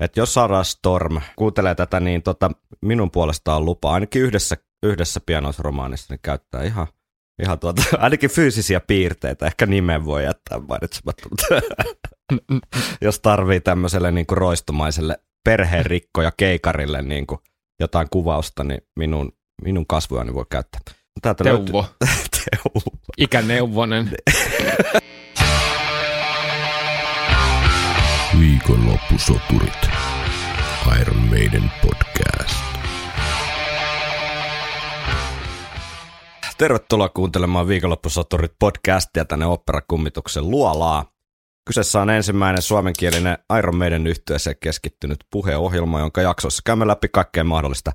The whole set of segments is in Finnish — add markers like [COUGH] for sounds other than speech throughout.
että jos Sarah Storm kuuntelee tätä, niin tota, minun puolestaan lupa ainakin yhdessä, yhdessä pianoisromaanissa niin käyttää ihan, ihan tuota, [LAUGHS] ainakin fyysisiä piirteitä. Ehkä nimen voi jättää mainitsematta, [LAUGHS] jos tarvii tämmöiselle niin kuin roistumaiselle perherikko ja keikarille niin kuin jotain kuvausta, niin minun, minun kasvojani voi käyttää. Täältä Teuvo. [LAUGHS] Teuvo. Ikäneuvonen. Viikonloppusoturit. Iron Maiden podcast. Tervetuloa kuuntelemaan Viikonloppusoturit podcastia tänne Operakummituksen luolaa. Kyseessä on ensimmäinen suomenkielinen Iron Maiden yhtyeeseen keskittynyt puheohjelma, jonka jaksossa käymme läpi kaikkea mahdollista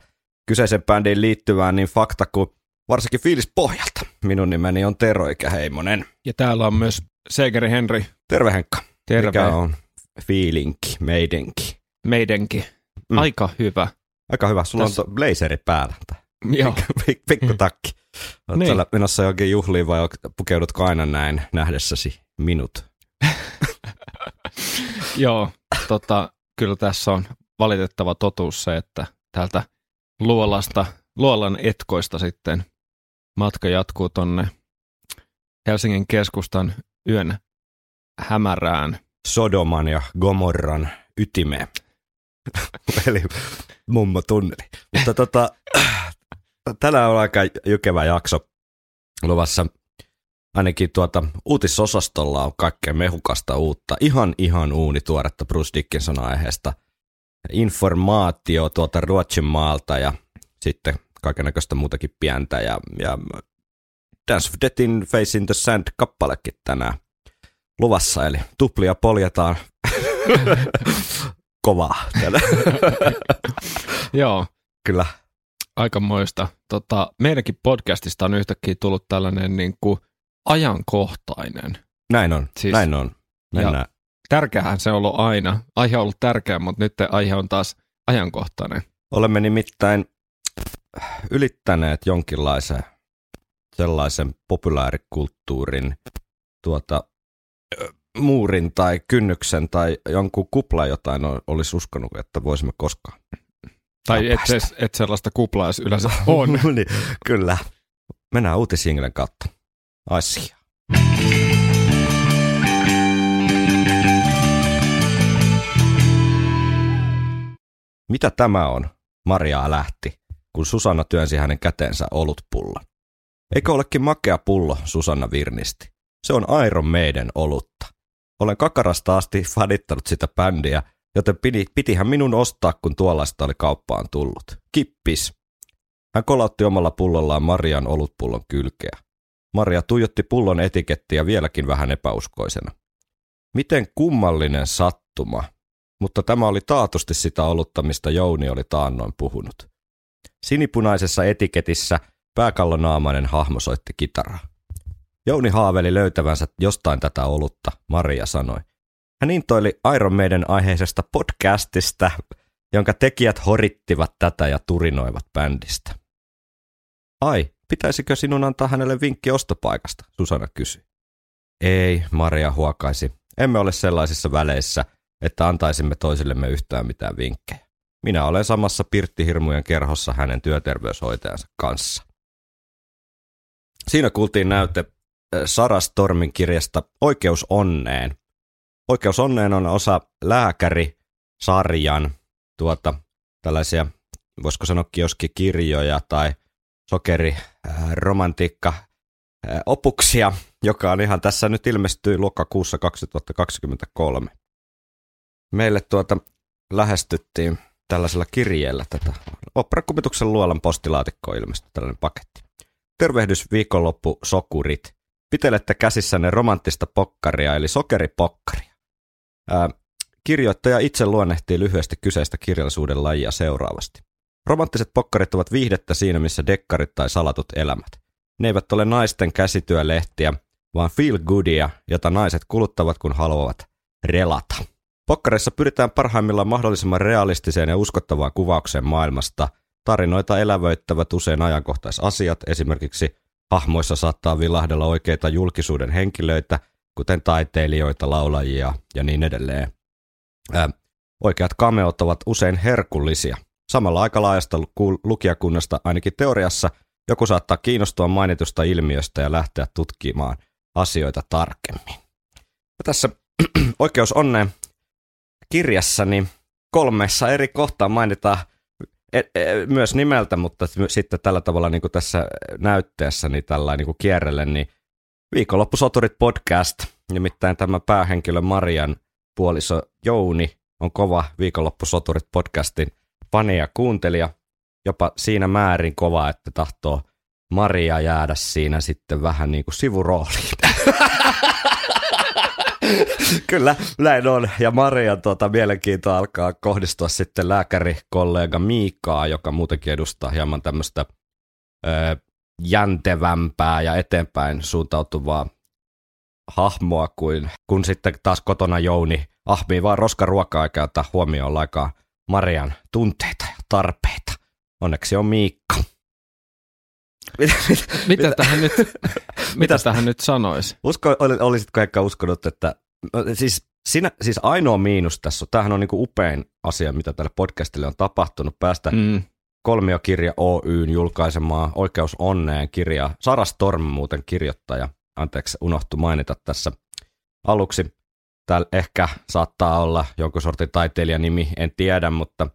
kyseisen bändiin liittyvää niin fakta kuin varsinkin fiilis pohjalta. Minun nimeni on Tero Heimonen. Ja täällä on myös Seikeri Henri. Terve Henkka. Terve. Mikä on fiilinki, meidenki? Meidenki. Mm. Aika hyvä. Aika hyvä. Sulla Tässä... on blazeri päällä. Joo. Pikku [LAUGHS] takki. Oletko niin. menossa johonkin juhliin vai pukeudutko aina näin nähdessäsi minut? [LAUGHS] Joo, tota, kyllä tässä on valitettava totuus se, että täältä luolasta, luolan etkoista sitten matka jatkuu tonne Helsingin keskustan yön hämärään. Sodoman ja Gomorran ytimeen. [LAUGHS] Eli mummo tunneli. Mutta tota, [CLEARS THROAT] tänään on aika jykevä jakso luvassa. Ainakin tuota uutisosastolla on kaikkea mehukasta uutta, ihan ihan uuni tuoretta Bruce Dickinson aiheesta. Informaatio tuota Ruotsin maalta ja sitten kaikenlaista muutakin pientä ja, ja Dance of Deathin Face in the Sand kappalekin tänään luvassa, eli tuplia poljetaan [LAUGHS] kovaa [LAUGHS] Joo. Kyllä. Aikamoista. Tota, meidänkin podcastista on yhtäkkiä tullut tällainen niin kuin ajankohtainen. Näin on, siis, näin on. Mennään. Tärkeähän se on ollut aina. Aihe on ollut tärkeä, mutta nyt aihe on taas ajankohtainen. Olemme nimittäin ylittäneet jonkinlaisen sellaisen populaarikulttuurin tuota, muurin tai kynnyksen tai jonkun kupla jotain olisi uskonut, että voisimme koskaan. Tai et, se, et sellaista kuplaa yleensä [LAUGHS] on. niin, kyllä. Mennään uutisinglen kautta. Asia. Mitä tämä on? Maria lähti, kun Susanna työnsi hänen käteensä olutpulla. Eikö olekin makea pullo, Susanna virnisti. Se on Iron Maiden olutta. Olen kakarasta asti fanittanut sitä bändiä, joten piti, pitihän minun ostaa, kun tuollaista oli kauppaan tullut. Kippis. Hän kolautti omalla pullollaan Marian olutpullon kylkeä. Maria tuijotti pullon etikettiä vieläkin vähän epäuskoisena. Miten kummallinen sattuma, mutta tämä oli taatusti sitä oluttamista Jouni oli taannoin puhunut. Sinipunaisessa etiketissä pääkallonaamainen hahmo soitti kitaraa. Jouni haaveli löytävänsä jostain tätä olutta, Maria sanoi. Hän intoili Iron Maiden aiheisesta podcastista, jonka tekijät horittivat tätä ja turinoivat bändistä. Ai, pitäisikö sinun antaa hänelle vinkki ostopaikasta, Susanna kysyi. Ei, Maria huokaisi. Emme ole sellaisissa väleissä, että antaisimme toisillemme yhtään mitään vinkkejä. Minä olen samassa pirttihirmujen kerhossa hänen työterveyshoitajansa kanssa. Siinä kuultiin näyte Sara Stormin kirjasta Oikeus onneen. Oikeus onneen on osa lääkärisarjan tuota, tällaisia, voisiko sanoa kioskikirjoja tai sokeri äh, äh, opuksia, joka on ihan tässä nyt ilmestyi lokakuussa 2023. Meille tuota lähestyttiin tällaisella kirjeellä tätä operakumituksen luolan postilaatikkoon ilmestyi tällainen paketti. Tervehdys viikonloppu sokurit. Pitelette käsissänne romanttista pokkaria, eli sokeripokkaria. Ää, kirjoittaja itse luonnehtii lyhyesti kyseistä kirjallisuuden lajia seuraavasti. Romanttiset pokkarit ovat viihdettä siinä, missä dekkarit tai salatut elämät. Ne eivät ole naisten käsityölehtiä, vaan feel goodia, jota naiset kuluttavat, kun haluavat relata. Pokkareissa pyritään parhaimmillaan mahdollisimman realistiseen ja uskottavaan kuvaukseen maailmasta. Tarinoita elävöittävät usein ajankohtaisasiat, esimerkiksi Hahmoissa saattaa vilahdella oikeita julkisuuden henkilöitä, kuten taiteilijoita, laulajia ja niin edelleen. Ää, Oikeat kameot ovat usein herkullisia. Samalla aika laajasta lu- lukijakunnasta ainakin teoriassa joku saattaa kiinnostua mainitusta ilmiöstä ja lähteä tutkimaan asioita tarkemmin. Ja tässä [CLEARS THROAT] oikeus onneen kirjassa niin kolmessa eri kohtaa mainitaan myös nimeltä, mutta sitten tällä tavalla niin kuin tässä näytteessä niin tällä niin kierrelle, niin Viikonloppusoturit podcast, nimittäin tämä päähenkilö Marian puoliso Jouni on kova Viikonloppusoturit podcastin fani ja kuuntelija, jopa siinä määrin kova, että tahtoo Maria jäädä siinä sitten vähän niin kuin sivurooliin. [LAUGHS] Kyllä, näin on. Ja Marian tuota, mielenkiinto alkaa kohdistua sitten lääkärikollega Miikaa, joka muutenkin edustaa hieman tämmöistä jäntevämpää ja eteenpäin suuntautuvaa hahmoa kuin kun sitten taas kotona Jouni ahmii vaan roskaruokaa eikä ottaa huomioon laikaa Marian tunteita ja tarpeita. Onneksi on Miikka. Mitä, mitä tähän nyt, [LAUGHS] mitä tähän nyt sanoisi? Usko, olisitko ehkä uskonut, että siis, sinä, siis ainoa miinus tässä, tämähän on niin kuin upein asia, mitä tälle podcastille on tapahtunut, päästä mm. Kolmiokirja Oyn julkaisemaa Oikeus onneen kirjaa. Sara Storm muuten kirjoittaja, anteeksi unohtu mainita tässä aluksi. Täällä ehkä saattaa olla jonkun sortin taiteilijan nimi, en tiedä, mutta...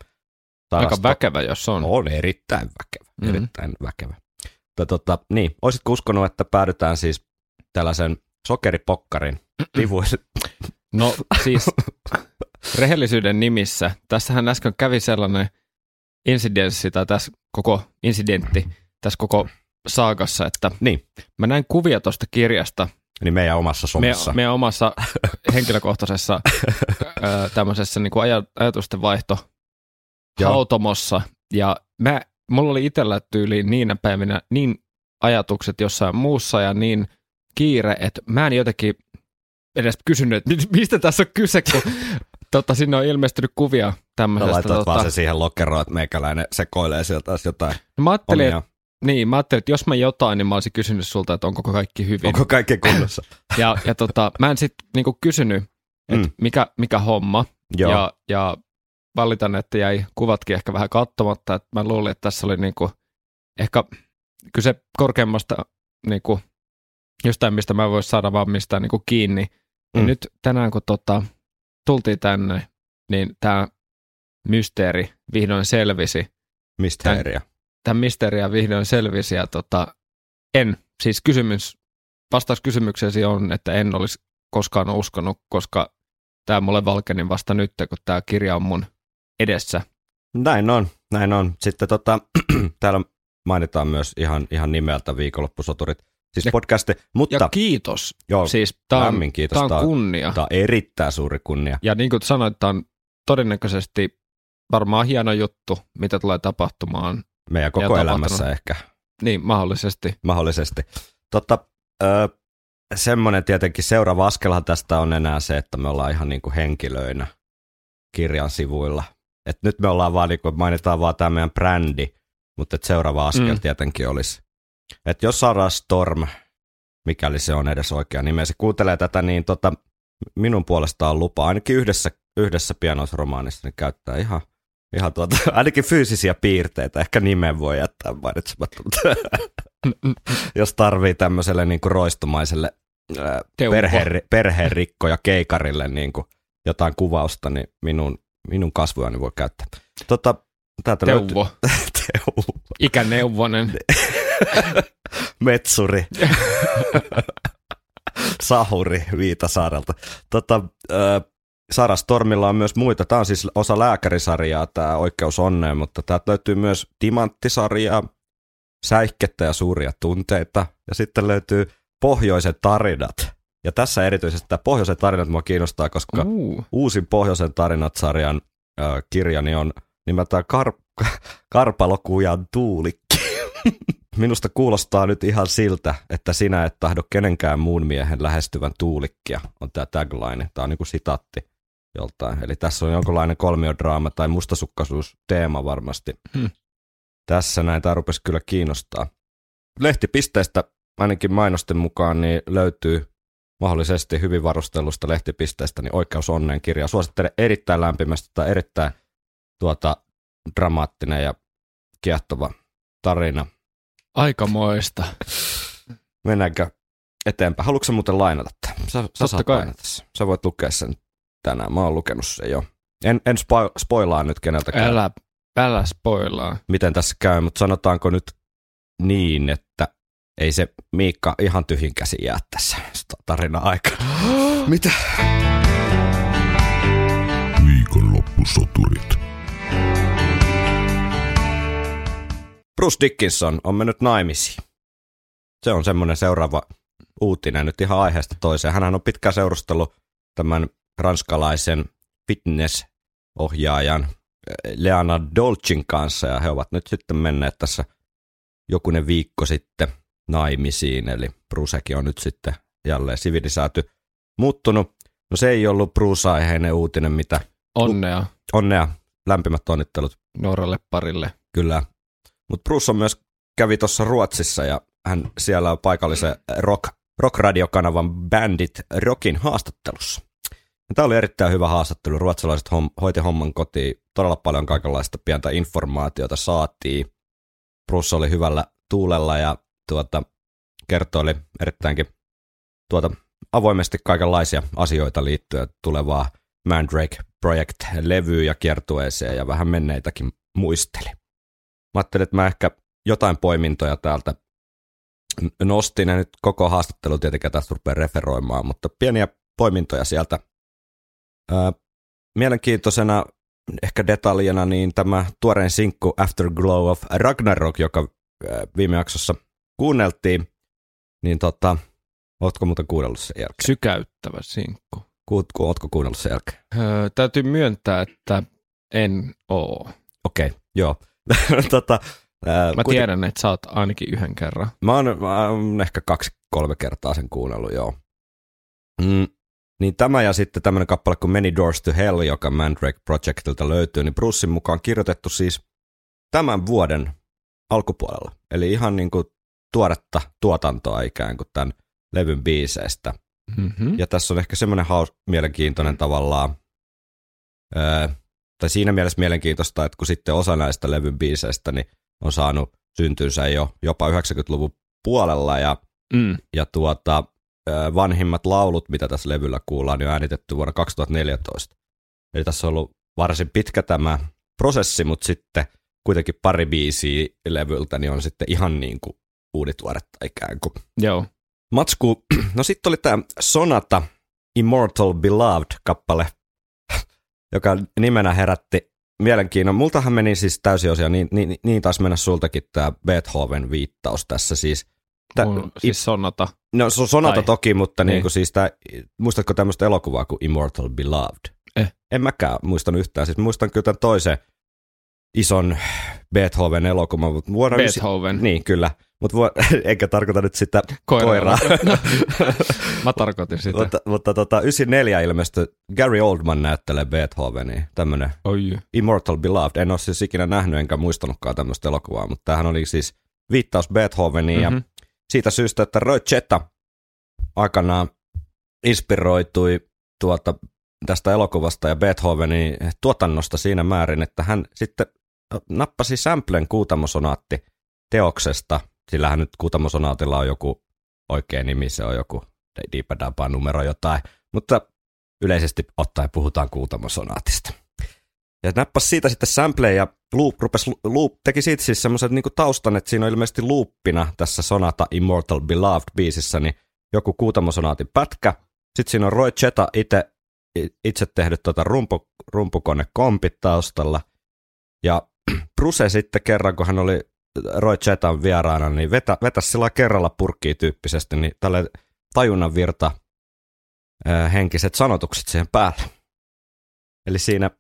Aika väkevä, jos on. On erittäin väkevä, mm-hmm. erittäin väkevä. Mutta tota, niin, olisitko uskonut, että päädytään siis tällaisen sokeripokkarin tivuisen? No siis rehellisyyden nimissä. Tässähän äsken kävi sellainen insidenssi tai tässä koko incidentti tässä koko saakassa, että niin. mä näin kuvia tuosta kirjasta. Niin meidän omassa somessa. Meidän, meidän omassa henkilökohtaisessa tämmöisessä niin kuin ajatusten vaihto hautomossa. Ja mä, mulla oli itsellä tyyliin niinä päivinä niin ajatukset jossain muussa ja niin kiire, että mä en jotenkin edes kysynyt, että [LAUGHS] mistä tässä on kyse, kun [LAUGHS] tota, sinne on ilmestynyt kuvia tämmöisestä. No laitat tota... vaan se siihen lokeroon, että meikäläinen sekoilee sieltä taas jotain no, mä ajattelin, omia. Niin, mä ajattelin, että jos mä jotain, niin mä olisin kysynyt sulta, että onko kaikki hyvin. Onko kaikki kunnossa? [LAUGHS] ja, ja tota, mä en sitten niinku kysynyt, että mm. mikä, mikä homma. Joo. Ja, ja valitan, että jäi kuvatkin ehkä vähän katsomatta. Että mä luulin, että tässä oli niinku, ehkä kyse korkeammasta niinku, jostain, mistä mä voisin saada vaan mistään niinku kiinni. Mm. Ja nyt tänään, kun tota, tultiin tänne, niin tämä mysteeri vihdoin selvisi. Mysteeriä. Tämä mysteeriä vihdoin selvisi ja tota, en, siis kysymys, vastaus kysymykseesi on, että en olisi koskaan uskonut, koska tämä mulle valkeni vasta nyt, kun tämä kirja on mun edessä. Näin on, näin on. Sitten tota, [CLEARS THROAT] täällä mainitaan myös ihan, ihan nimeltä viikonloppusoturit. Siis ja, podcasti, mutta... Ja kiitos. Joo, siis tämä on, kiitos. Tämä on kunnia. Tämä on erittäin suuri kunnia. Ja niin kuin sanoit, tämä on todennäköisesti varmaan hieno juttu, mitä tulee tapahtumaan. Meidän koko elämässä ehkä. Niin, mahdollisesti. Mahdollisesti. Totta, ö, semmoinen tietenkin seuraava askelhan tästä on enää se, että me ollaan ihan niin kuin henkilöinä kirjan sivuilla. Et nyt me ollaan vaan, niin kuin mainitaan vaan tämä meidän brändi, mutta et seuraava askel mm. tietenkin olisi että jos Sarah Storm, mikäli se on edes oikea nimi, se kuuntelee tätä, niin tota, minun puolestaan lupa ainakin yhdessä, yhdessä pianoisromaanissa niin käyttää ihan, ihan tuota, [LAUGHS] ainakin fyysisiä piirteitä. Ehkä nimen voi jättää mainitsematta, [LAUGHS] jos tarvii tämmöiselle niin kuin roistomaiselle perhe, perherikko ja keikarille niin kuin jotain kuvausta, niin minun, minun kasvojani voi käyttää. Tota, täältä Teuvo. Löytyy, Teuvo. [LAUGHS] Ikäneuvonen. [LAUGHS] Metsuri. [LAUGHS] Sahuri Viitasaarelta. Tota, äh, Sara Stormilla on myös muita. Tämä on siis osa lääkärisarjaa, tämä Oikeus onneen, mutta täältä löytyy myös Timanttisarjaa, Säihkettä ja suuria tunteita. Ja sitten löytyy Pohjoisen tarinat. Ja tässä erityisesti tämä Pohjoisen tarinat mua kiinnostaa, koska uh. uusin Pohjoisen tarinat-sarjan äh, kirjani on nimeltään Kar- Karpalokujan tuulikki. [LAUGHS] Minusta kuulostaa nyt ihan siltä, että sinä et tahdo kenenkään muun miehen lähestyvän tuulikkia, on tämä tagline. Tämä on niin kuin sitaatti joltain. Eli tässä on jonkinlainen kolmiodraama tai mustasukkaisuus teema varmasti. Hmm. Tässä näin, tämä rupesi kyllä kiinnostaa. Lehtipisteestä ainakin mainosten mukaan niin löytyy mahdollisesti hyvin varustellusta lehtipisteestä, niin Oikeus onneen kirja. Suosittelen erittäin lämpimästi tai erittäin tuota, dramaattinen ja kiehtova tarina. Aikamoista. Mennäänkö eteenpäin? Haluatko muuten lainata tämän? Sä, sä saat kai. lainata sen. Sä voit lukea sen tänään. Mä oon lukenut sen jo. En, en spo, spoilaa nyt keneltäkään, Älä, älä spoilaa. miten tässä käy, mutta sanotaanko nyt niin, että ei se Miikka ihan tyhjin käsi jää tässä tarina aikana. [GASPS] Mitä? Viikonloppusoturit. Bruce Dickinson on mennyt naimisiin. Se on semmoinen seuraava uutinen nyt ihan aiheesta toiseen. Hänhän on pitkään seurustellut tämän ranskalaisen fitness-ohjaajan eh, Leana Dolcin kanssa ja he ovat nyt sitten menneet tässä jokunen viikko sitten naimisiin, eli Brucekin on nyt sitten jälleen sivilisääty muuttunut. No se ei ollut Bruce-aiheinen uutinen, mitä Onnea onnea, lämpimät onnittelut nuorelle parille. Kyllä. Mutta Bruce on myös kävi tuossa Ruotsissa ja hän siellä on paikallisen rock, rock-radiokanavan Bandit Rockin haastattelussa. Tämä oli erittäin hyvä haastattelu. Ruotsalaiset hom, hoiti homman kotiin. Todella paljon kaikenlaista pientä informaatiota saatiin. Bruce oli hyvällä tuulella ja tuota, kertoi erittäinkin tuota, avoimesti kaikenlaisia asioita liittyen tulevaa Mandrake Project-levyyn ja kiertueeseen ja vähän menneitäkin muisteli. Mä ajattelin, että mä ehkä jotain poimintoja täältä nostin, ja nyt koko haastattelu tietenkin tästä rupeaa referoimaan, mutta pieniä poimintoja sieltä. Ää, mielenkiintoisena ehkä detaljena niin tämä tuoreen sinkku Afterglow of Ragnarok, joka viime jaksossa kuunneltiin, niin tota, ootko muuten kuunnellut sen jälkeen? Sykäyttävä sinkku. Kuut, ku, ootko kuunnellut sen jälkeen? Öö, täytyy myöntää, että en oo. Okei, okay, joo. [LAUGHS] tota, ää, Mä kuiten- tiedän, että sä oot ainakin yhden kerran. Mä oon, mä oon ehkä kaksi-kolme kertaa sen kuunnellut, joo. Mm, niin tämä ja sitten tämmöinen kappale kuin Many Doors to Hell, joka Mandrake Projectilta löytyy, niin Brucein mukaan kirjoitettu siis tämän vuoden alkupuolella. Eli ihan niin kuin tuoretta tuotantoa ikään kuin tämän levyn biiseistä. Mm-hmm. Ja tässä on ehkä semmoinen haus, mielenkiintoinen tavallaan, öö, tai siinä mielessä mielenkiintoista, että kun sitten osa näistä levyn biiseistä niin on saanut syntynsä jo jopa 90-luvun puolella ja, Mm. ja tuota, öö, vanhimmat laulut, mitä tässä levyllä kuullaan, niin on äänitetty vuonna 2014. Eli tässä on ollut varsin pitkä tämä prosessi, mutta sitten kuitenkin pari biisiä levyltä niin on sitten ihan niin kuin uudituoretta ikään kuin. Joo. Matsku, [CLEARS THROAT] no sitten oli tämä Sonata Immortal Beloved-kappale, [CLEARS THROAT] joka nimenä herätti mielenkiinnon. Multahan meni siis täysin osia, niin, niin, niin taisi mennä sultakin tämä Beethoven-viittaus tässä siis. Tä, Mun, siis sonata. no se on Sonata tai- toki, mutta niin. niin. Kuin siis tää, muistatko tämmöistä elokuvaa kuin Immortal Beloved? Eh. En mäkään muistanut yhtään. Siis muistan kyllä tämän toisen ison Beethoven-elokuvan, mutta vuonna ysi- Beethoven. Niin, kyllä. Mutta [LAUGHS] eikä tarkoita nyt sitä Koiraa. koiraa. [LAUGHS] Mä tarkoitin sitä. mutta mutta tota, 94 ilmestyi Gary Oldman näyttelee Beethovenia, tämmönen Oi. Immortal Beloved. En ole siis ikinä nähnyt enkä muistanutkaan tämmöistä elokuvaa, mutta tämähän oli siis viittaus Beethoveniin mm-hmm. ja Mhm. siitä syystä, että Roy Chetta aikanaan inspiroitui tuota, tästä elokuvasta ja Beethovenin tuotannosta siinä määrin, että hän sitten nappasi samplen kuutamosonaatti teoksesta, sillä hän nyt kuutamosonaatilla on joku oikea nimi, se on joku diipadapa numero jotain, mutta yleisesti ottaen puhutaan kuutamosonaatista. Ja nappasi siitä sitten sampleen ja loop, rupes, loop, teki siitä siis semmoisen niin taustan, että siinä on ilmeisesti loopina tässä Sonata Immortal Beloved biisissä, niin joku kuutamosonaatin pätkä. Sitten siinä on Roy Cheta itse, itse tehnyt tuota rumpu, rumpukonekompit taustalla. Ja [CLEARS THROAT] Bruce sitten kerran, kun hän oli Roy Chetan vieraana, niin vetä, vetäisi sillä kerralla purkkiin tyyppisesti, niin tälle tajunnan virta henkiset sanotukset siihen päälle. Eli siinä,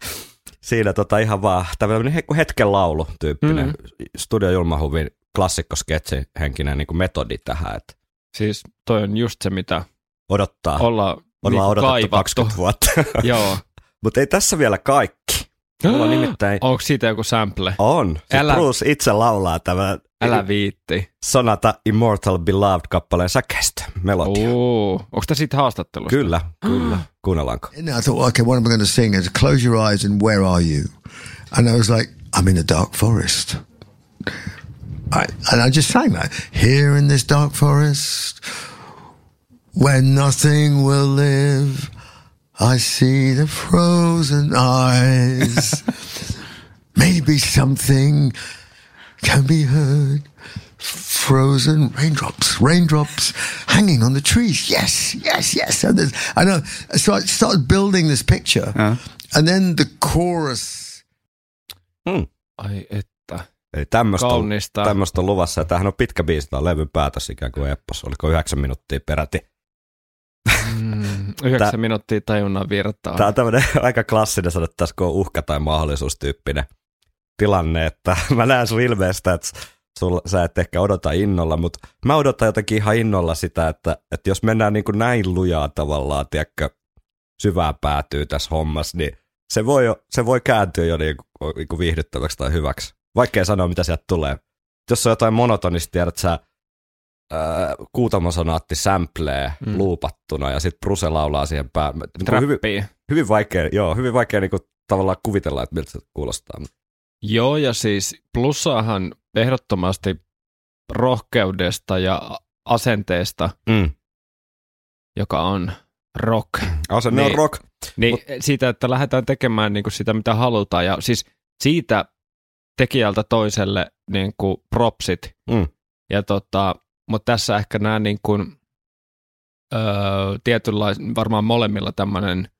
[LAUGHS] siinä tota ihan vaan tämmöinen he- hetken laulu tyyppinen Mm. Studio Julmahuvin klassikkosketsi henkinen niin kuin metodi tähän, että Siis toi on just se, mitä odottaa, olla, ollaan odotettu kaivattu. 20 vuotta. [LAUGHS] Joo. Mutta ei tässä vielä kaikki. Mulla on [GASPS] nimittäin Onko siitä joku sample? On. Se Älä- Bruce itse laulaa tämän Älä viitti. Sonata Immortal Beloved-kappaleen säkeistä, melodia. Oo. Onko tämä siitä haastattelusta? Kyllä, kyllä. Kuunnellaanko? And I thought, okay, what am I going to sing? And close your eyes and where are you? And I was like, I'm in a dark forest. I, and I just sang that. Here in this dark forest, where nothing will live, I see the frozen eyes. [LAUGHS] Maybe something can be heard. Frozen raindrops, raindrops hanging on the trees. Yes, yes, yes. And there's- I know. So I started building this picture, and then the chorus. Ai että. Eli tämmöistä on, Kaunista. tämmöistä on luvassa. Ja tämähän on pitkä biisi, tämä on levyn päätös ikään kuin Eppos. Oliko yhdeksän minuuttia peräti? Mm, yhdeksän Tää- minuuttia tajunnan virtaa. Tämä on tämmöinen [LAUGHS] aika klassinen, sanottaisiko uhka tai mahdollisuus tyyppinen tilanne, että [LAUGHS] mä näen sun ilmeestä, että sul, sä et ehkä odota innolla, mutta mä odotan jotenkin ihan innolla sitä, että, että jos mennään niin kuin näin lujaa tavallaan, tiedätkö, syvään päätyy tässä hommassa, niin se voi, jo, se voi kääntyä jo niin kuin, niin kuin viihdyttäväksi tai hyväksi. Vaikkei sanoa, mitä sieltä tulee. Jos on jotain monotonista, tiedät sä, ää, kuutamosonaatti samplee mm. luupattuna ja sitten Bruse laulaa siihen päälle. Niin hyvin, hyvin vaikea, joo, hyvin vaikea niin kuin, tavallaan kuvitella, että miltä se kuulostaa. Joo, ja siis plussaahan ehdottomasti rohkeudesta ja asenteesta, Mm. joka on rock. Asenne on Niin. rock. Niin Mut- siitä, että lähdetään tekemään niin kuin sitä, mitä halutaan. Ja siis siitä tekijältä toiselle niin kuin propsit. Mm. Ja tota, mutta tässä ehkä nämä niin kuin, öö, tietynlais, varmaan molemmilla tämmöinen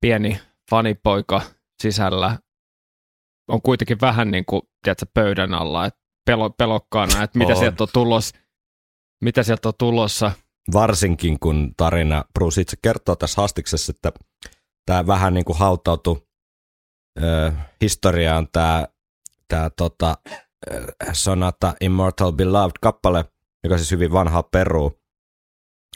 pieni fanipoika sisällä on kuitenkin vähän niin kuin, tiedätkö, pöydän alla, että pelo, pelokkaana, että mitä On. sieltä on tulossa, mitä sieltä on tulossa. Varsinkin kun tarina, Bruce itse kertoo tässä hastiksessa, että tämä vähän niin kuin hautautui ö, historiaan tämä tää, tota, ö, Sonata Immortal Beloved-kappale, joka siis hyvin vanhaa peruu.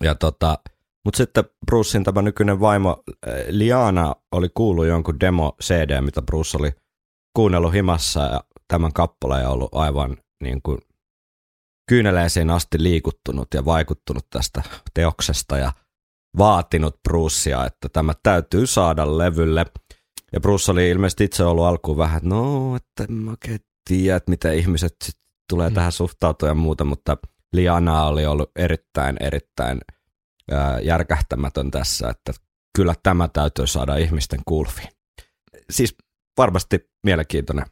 Ja tota, mutta sitten Brucein tämä nykyinen vaimo ö, Liana oli kuullut jonkun demo-CD, mitä Bruce oli kuunnellut himassa ja tämän kappaleen on ollut aivan niin kuin kyyneleisiin asti liikuttunut ja vaikuttunut tästä teoksesta ja vaatinut Brucea, että tämä täytyy saada levylle. Ja Bruce oli ilmeisesti itse ollut alkuun vähän, että no, että en mä oikein tiedä, että miten ihmiset sit tulee Mm. tähän suhtautua ja muuta, mutta Liana oli ollut erittäin, erittäin ää, järkähtämätön tässä, että kyllä tämä täytyy saada ihmisten kuulviin. Siis varmasti mielenkiintoinen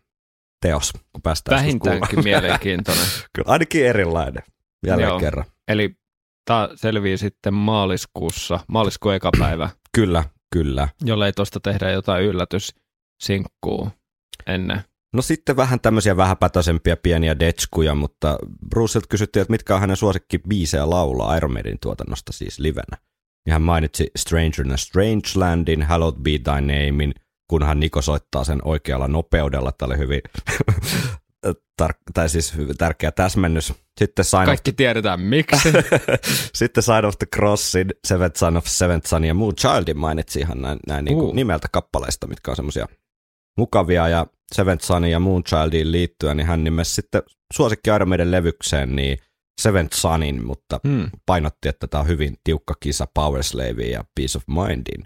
teos, kun päästään joskus Vähintäänkin [LAUGHS] mielenkiintoinen. Kyllä, ainakin erilainen. Jälleen Joo. kerran. Eli tämä selvii sitten maaliskuussa, maaliskuun eka päivä, Kyllä, kyllä. jollei tuosta tehdä jotain yllätysinkkuu ennen. No sitten vähän tämmöisiä vähäpätöisempiä pieniä detskuja, mutta Bruceilta kysyttiin, että mitkä on hänen suosikki biisejä laulaa Iron Maiden tuotannosta siis livenä. Ja hän mainitsi Stranger in a Strangelandin, Hallowed Be Thy Namein, kunhan Niko soittaa sen oikealla nopeudella. Tämä oli hyvin, [LAUGHS] tar- tai siis hyvin tärkeä täsmennys. Sitten Sign of Kaikki tiedetään miksi. [LAUGHS] Sitten Side of the Crossin, Seventh Son of Seventh Son ja Moon Childin mainitsi ihan näin, näin niin Uh. nimeltä kappaleista, mitkä on semmoisia mukavia. Ja Seventh Sonin ja Moon Childiin liittyen, niin hän nimesi sitten suosikki Iron Maiden levykseen, niin Seventh Sonin, mutta hmm. painotti, että tämä on hyvin tiukka kisa Power Slaveen ja Peace of Mindin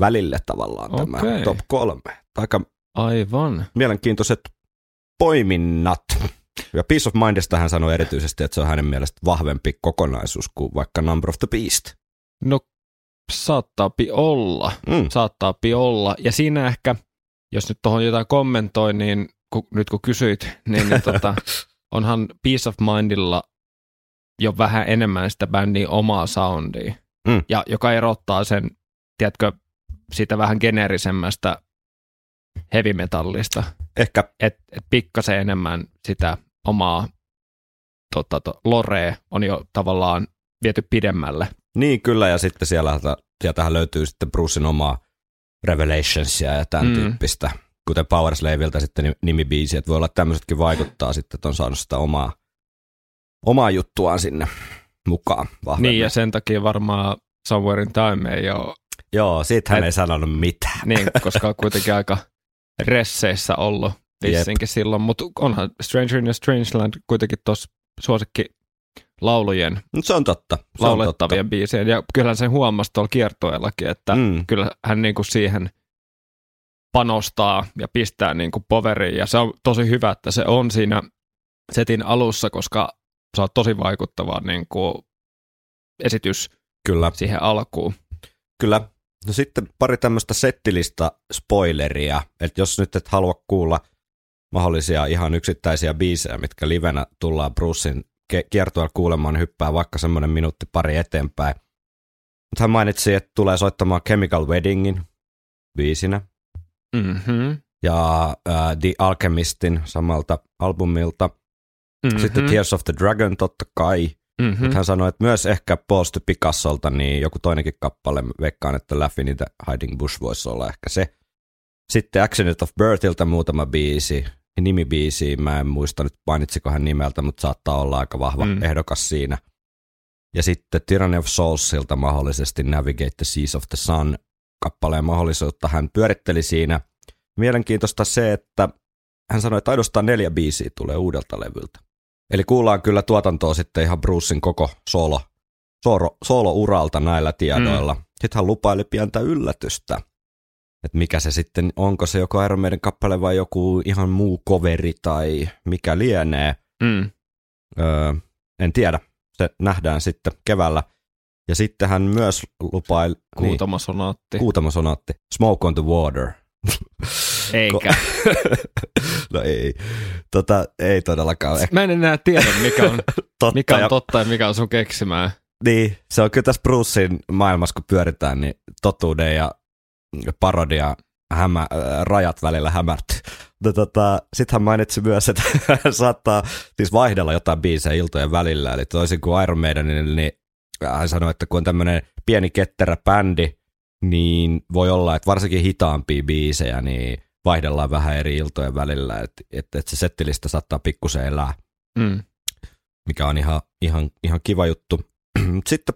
välille tavallaan tämä Okei. top kolme. Aika Aivan. mielenkiintoiset poiminnat. Ja Peace of Mindista hän sanoi erityisesti, että se on hänen mielestä vahvempi kokonaisuus kuin vaikka Number of the Beast. No saattaapi olla. Mm. Saattaapi olla. Ja siinä ehkä, jos nyt tuohon jotain kommentoin, niin ku, nyt kun kysyit, niin, niin tota, [LAUGHS] onhan Peace of Mindilla jo vähän enemmän sitä bändin omaa soundia, Mm. ja joka erottaa sen, tiedätkö, siitä vähän geneerisemmästä heavy metallista. Ehkä Et, et pikkasen enemmän sitä omaa tota, to, lorea on jo tavallaan viety pidemmälle. niin kyllä, ja sitten siellä, sieltähän löytyy sitten Brucein omaa Revelationsia ja tämän Mm. tyyppistä, kuten Power Slaveilta sitten ni- nimibiisi, että voi olla että tämmöisetkin vaikuttaa sitten, että on saanut sitä omaa, omaa juttuaan sinne mukaan vahvemmin. Niin, ja sen takia varmaan Somewhere in Time ei ole, Joo, siitä hän ei sanonut mitään. niin, [LAUGHS] koska on kuitenkin aika resseissä ollut vissinkin silloin, mutta onhan Stranger in a Strangeland kuitenkin tuossa suosikki laulujen, No, se on totta. Se on laulettavien biisien, ja kyllähän sen huomasi tuolla kiertoellakin, että Mm. kyllä hän niinku siihen panostaa ja pistää niinku poveriin, ja se on tosi hyvä, että se on siinä setin alussa, koska se on tosi vaikuttava niinku esitys totta. Kyllä. siihen alkuun. Kyllä. No sitten pari tämmöistä settilista spoileria, että jos nyt et halua kuulla mahdollisia ihan yksittäisiä biisejä, mitkä livenä tullaan Brucein kiertueella kuulemaan, niin hyppää vaikka semmoinen minuutti pari eteenpäin. Mutta hän mainitsi, että tulee soittamaan Chemical Weddingin biisinä Mm-hmm. ja äh, The Alchemistin samalta albumilta. Mm-hmm. Sitten Tears of the Dragon totta kai. mm-hmm. Mutta hän sanoi, että myös ehkä to Picassolta niin joku toinenkin kappale, veikkaan, että the Hiding Bush voisi olla ehkä se. Sitten Accident of Birthiltä muutama biisi, nimibiisi, mä en muista nyt mainitsiko hän nimeltä, mutta saattaa olla aika vahva mm. ehdokas siinä. Ja sitten Tyranny of Soulsilta mahdollisesti Navigate the Seas of the Sun kappaleen mahdollisuutta hän pyöritteli siinä. Mielenkiintoista se, että hän sanoi, että ainoastaan neljä biisiä tulee uudelta levyltä. Eli kuullaan kyllä tuotantoa sitten ihan Brucein koko solo, solo, solo-uralta näillä tiedoilla. Mm. Sitten hän lupaili pientä yllätystä, että mikä se sitten, onko se joko Iron Maiden kappale vai joku ihan muu coveri tai mikä lienee. Mm. Öö, en tiedä, se nähdään sitten keväällä. Ja sitten hän myös lupaili... Kuutama sonaatti. Niin, Kuutamo sonaatti. Smoke on the water. Eikä. [LAUGHS] no ei. Tota, ei todellakaan. Mä en enää tiedä, mikä on, [LAUGHS] totta. mikä on ja, totta ja mikä on sun keksimää. Niin, se on kyllä tässä Brucein maailmassa, kun pyöritään, niin totuuden ja parodia hämä, äh, rajat välillä hämärtyy. Mutta tota, sitten hän mainitsi myös, että hän [LAUGHS] saattaa siis vaihdella jotain biisejä iltojen välillä. Eli toisin kuin Iron Maidenille, niin hän sanoi, että kun on tämmöinen pieni ketterä bändi, niin voi olla, että varsinkin hitaampia biisejä, niin vaihdellaan vähän eri iltojen välillä, että et, et se settilistä saattaa pikkusen elää Mm. mikä on ihan, ihan, ihan kiva juttu. [CLEARS THROAT] Sitten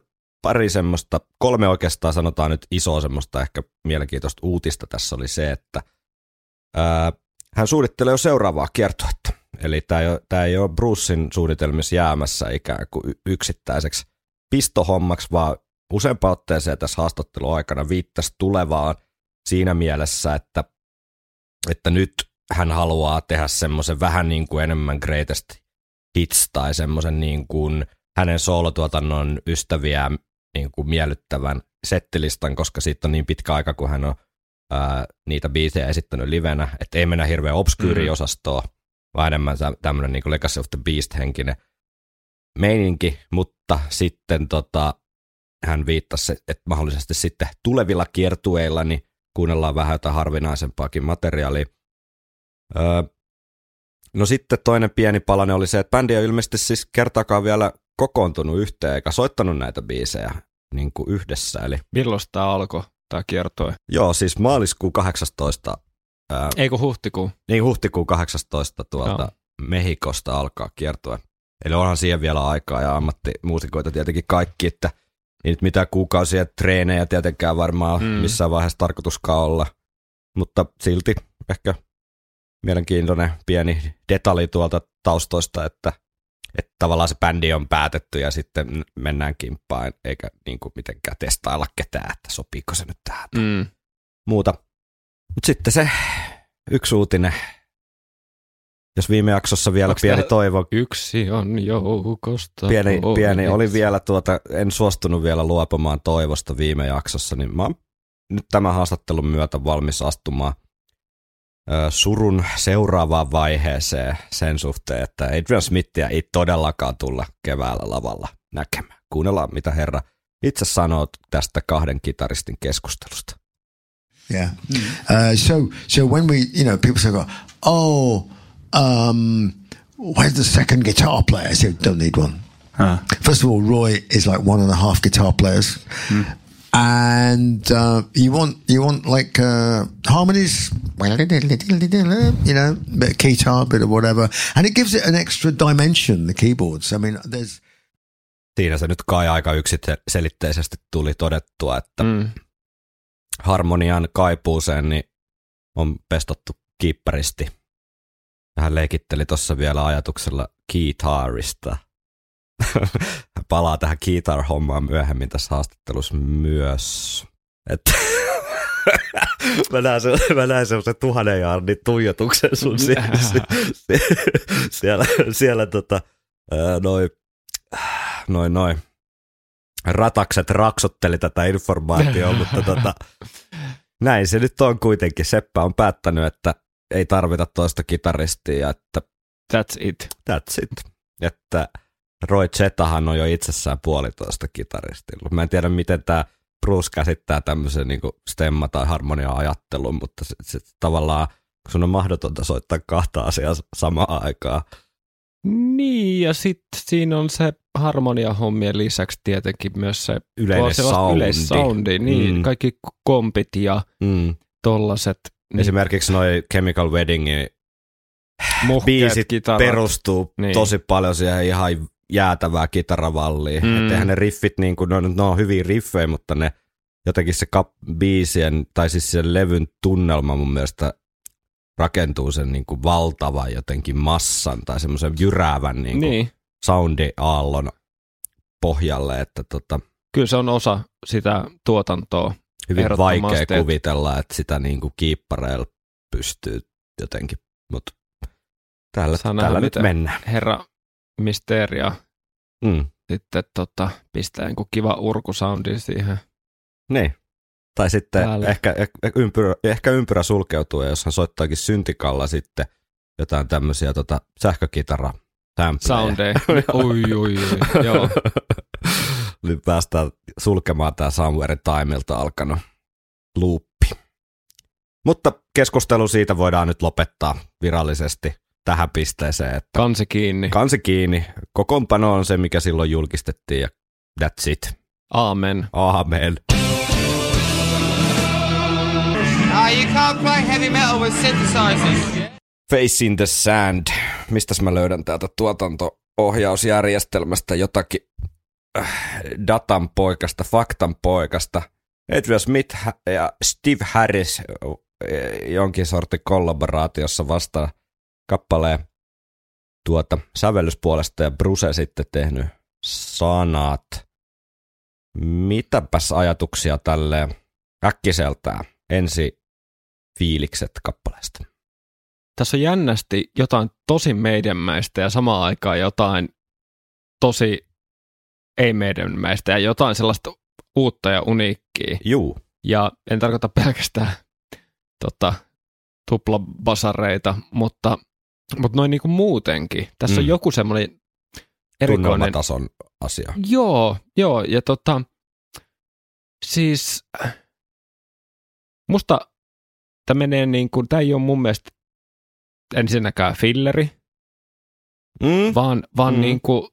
pari semmoista, kolme oikeastaan sanotaan nyt isoa semmoista ehkä mielenkiintoista uutista tässä oli se, että ää, hän suunnittelee jo seuraavaa kiertuetta. Eli tämä ei, ei ole Brucein suunnitelmissa jäämässä ikään kuin yksittäiseksi pistohommaksi, vaan useampaan otteeseen tässä haastattelun aikana viittasi tulevaan siinä mielessä, että, että nyt hän haluaa tehdä semmoisen vähän niin kuin enemmän greatest hits tai semmoisen niin kuin hänen soolotuotannon ystäviä niin kuin miellyttävän settilistan, koska siitä on niin pitkä aika, kun hän on ää, niitä biisejä esittänyt livenä, että ei mennä hirveän obskyyri-osastoon, vaan enemmän tämmöinen niin Legacy of the Beast-henkinen meininki, mutta sitten tota, hän viittasi, että mahdollisesti sitten tulevilla kiertueilla niin kuunnellaan vähän jotain harvinaisempaakin materiaalia. Öö, no sitten toinen pieni palanen oli se, että bändi on ilmeisesti siis kertaakaan vielä kokoontunut yhteen eikä soittanut näitä biisejä niin kuin yhdessä. Eli, Milloin tämä alkoi, tämä kiertoi? joo, siis maaliskuun 18, ää, Ei kun huhtikuu. niin huhtikuun 18 tuolta Joo. Mehikosta alkaa kiertue. Eli onhan siihen vielä aikaa ja ammattimuusikoita tietenkin kaikki, että ei nyt mitään kuukausia treenejä tietenkään varmaan mm. missään vaiheessa tarkoituskaan olla. Mutta silti ehkä mielenkiintoinen pieni detalji tuolta taustoista, että, että tavallaan se bändi on päätetty ja sitten mennään kimppaan, eikä niin kuin mitenkään testailla ketään, että sopiiko se nyt tähän Mm. muuta. Mutta sitten se yksi uutinen, jos viime jaksossa vielä Onks pieni toivo, Yksi on joukosta. pieni, pois. pieni oli vielä tuota, en suostunut vielä luopumaan toivosta viime jaksossa, niin mä oon nyt tämän haastattelun myötä valmis astumaan surun seuraavaan vaiheeseen sen suhteen, että Adrian Smithia ei todellakaan tulla keväällä lavalla näkemään. Kuunnellaan, mitä herra itse sanoo tästä kahden kitaristin keskustelusta. Yeah. Uh, so so when we you know people say, oh, um, where's the second guitar player? I say, don't need one. Ah. First of all, Roy is like one and a half guitar players, and uh, you want you want like uh, harmonies, you know, bit of guitar, bit of whatever, and it gives it an extra dimension. The keyboards. I mean, there's Siinä se nyt kai aika yksiselitteisesti tuli todettua, että Mm. harmonian kaipuuseen niin on pestottu kiipparisti Hän leikitteli tuossa vielä ajatuksella kiitarista. Palaa tähän guitar-hommaan myöhemmin tässä haastattelussa myös. Että [LAUGHS] mä näen, se, mä näen semmoisen tuhannen jaardin tuijotuksen sun siellä, siellä, siellä tota, noin, noin, noin ratakset raksotteli tätä informaatiota, mutta tota, näin se nyt on kuitenkin. Seppä on päättänyt, että ei tarvita toista kitaristia, että That's it. That's it. Että Roy Zetahan on jo itsessään puolitoista kitaristilla. Mä en tiedä, miten tämä Bruce käsittää tämmöisen niin stemma- tai harmonia-ajattelun, mutta se, se, tavallaan sun on mahdotonta soittaa kahta asiaa samaan aikaan. Niin, ja sitten siinä on se harmonia-hommien lisäksi tietenkin myös se yleinen soundi. Yleissoundi, niin, mm. kaikki kompit ja mm. tollaset. Niin. Esimerkiksi noi Chemical Weddingin biisit kitarat. perustuu niin. tosi paljon siihen ihan jäätävää kitaravalliin. Mm. Että ne riffit, niin kuin, ne, on, ne on hyviä riffejä, mutta ne jotenkin se kap, biisien, tai siis sen levyn tunnelma mun mielestä rakentuu sen niin kuin valtavan jotenkin massan tai semmoisen jyräävän niin kuin niin. soundi-aallon pohjalle. Että tota, Kyllä se on osa sitä tuotantoa. Hyvin vaikea kuvitella, että sitä niin kuin kiippareilla pystyy jotenkin, mutta tällä, tällä nyt mennään. Herra Mysteria mm. sitten tota, pistää joku kiva urkusoundi siihen. Niin. Tai sitten ehkä, ehkä, ympyrä, ehkä ympyrä sulkeutuu, ja jos hän soittaakin syntikalla sitten jotain tämmöisiä tota, sähkökitara Soundeja. [LAUGHS] oi, oi, oi, joo. [LAUGHS] Nyt päästään sulkemaan tämä Somewhere Timeilta alkanut luuppi. Mutta keskustelu siitä voidaan nyt lopettaa virallisesti tähän pisteeseen. Että kansi kiinni. Kansi kiinni. Kokoonpano on se, mikä silloin julkistettiin ja that's it. Amen. Amen. Uh, you can't play heavy metal with synthesizers. Face in the Sand. Mistäs mä löydän täältä tuotanto-ohjausjärjestelmästä jotakin äh, datan poikasta, faktan poikasta. Adrian Smith ja Steve Harris jonkin sortin kollaboraatiossa vasta kappaleen tuota sävellyspuolesta ja Bruce sitten tehnyt sanat. Mitäpäs ajatuksia tälle äkkiseltään ensi fiilikset kappaleesta? Tässä on jännästi jotain tosi meidänmäistä ja samaan aikaan jotain tosi ei meidänmäistä ja jotain sellaista uutta ja uniikkiä. Juu. Ja en tarkoita pelkästään tota, tuplabasareita, mutta, mutta noin niin kuin muutenkin. Tässä mm. on joku semmoinen erikoinen... tason asia. Joo, joo, ja tota, siis musta tämä menee niin kuin, tämä ei ole mun mielestä ensinnäkään filleri, mm. vaan, vaan mm. niin kuin,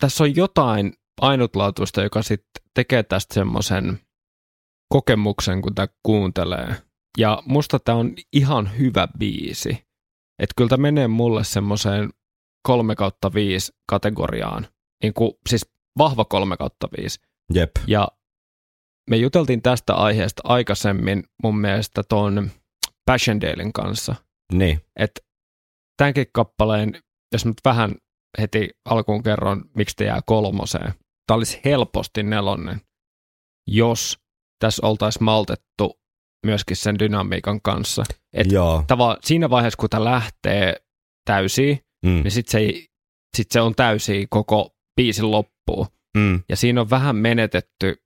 tässä on jotain ainutlaatuista, joka sitten tekee tästä semmoisen kokemuksen, kun tämä kuuntelee. Ja musta tämä on ihan hyvä biisi. Että kyllä tämä menee mulle semmoiseen 3 kautta 5 kategoriaan. Niin kuin, siis vahva 3 kautta 5. Jep. Ja me juteltiin tästä aiheesta aikaisemmin mun mielestä tuon Dalein kanssa. Niin. Että tämänkin kappaleen, jos nyt vähän heti alkuun kerron, miksi te jää kolmoseen. Tämä olisi helposti nelonen, jos tässä oltaisiin maltettu myöskin sen dynamiikan kanssa. Et. Tava, siinä vaiheessa, kun tämä lähtee täysiin, mm. niin sitten se, sit se on täysi koko biisin loppuun. Mm. Ja siinä on vähän menetetty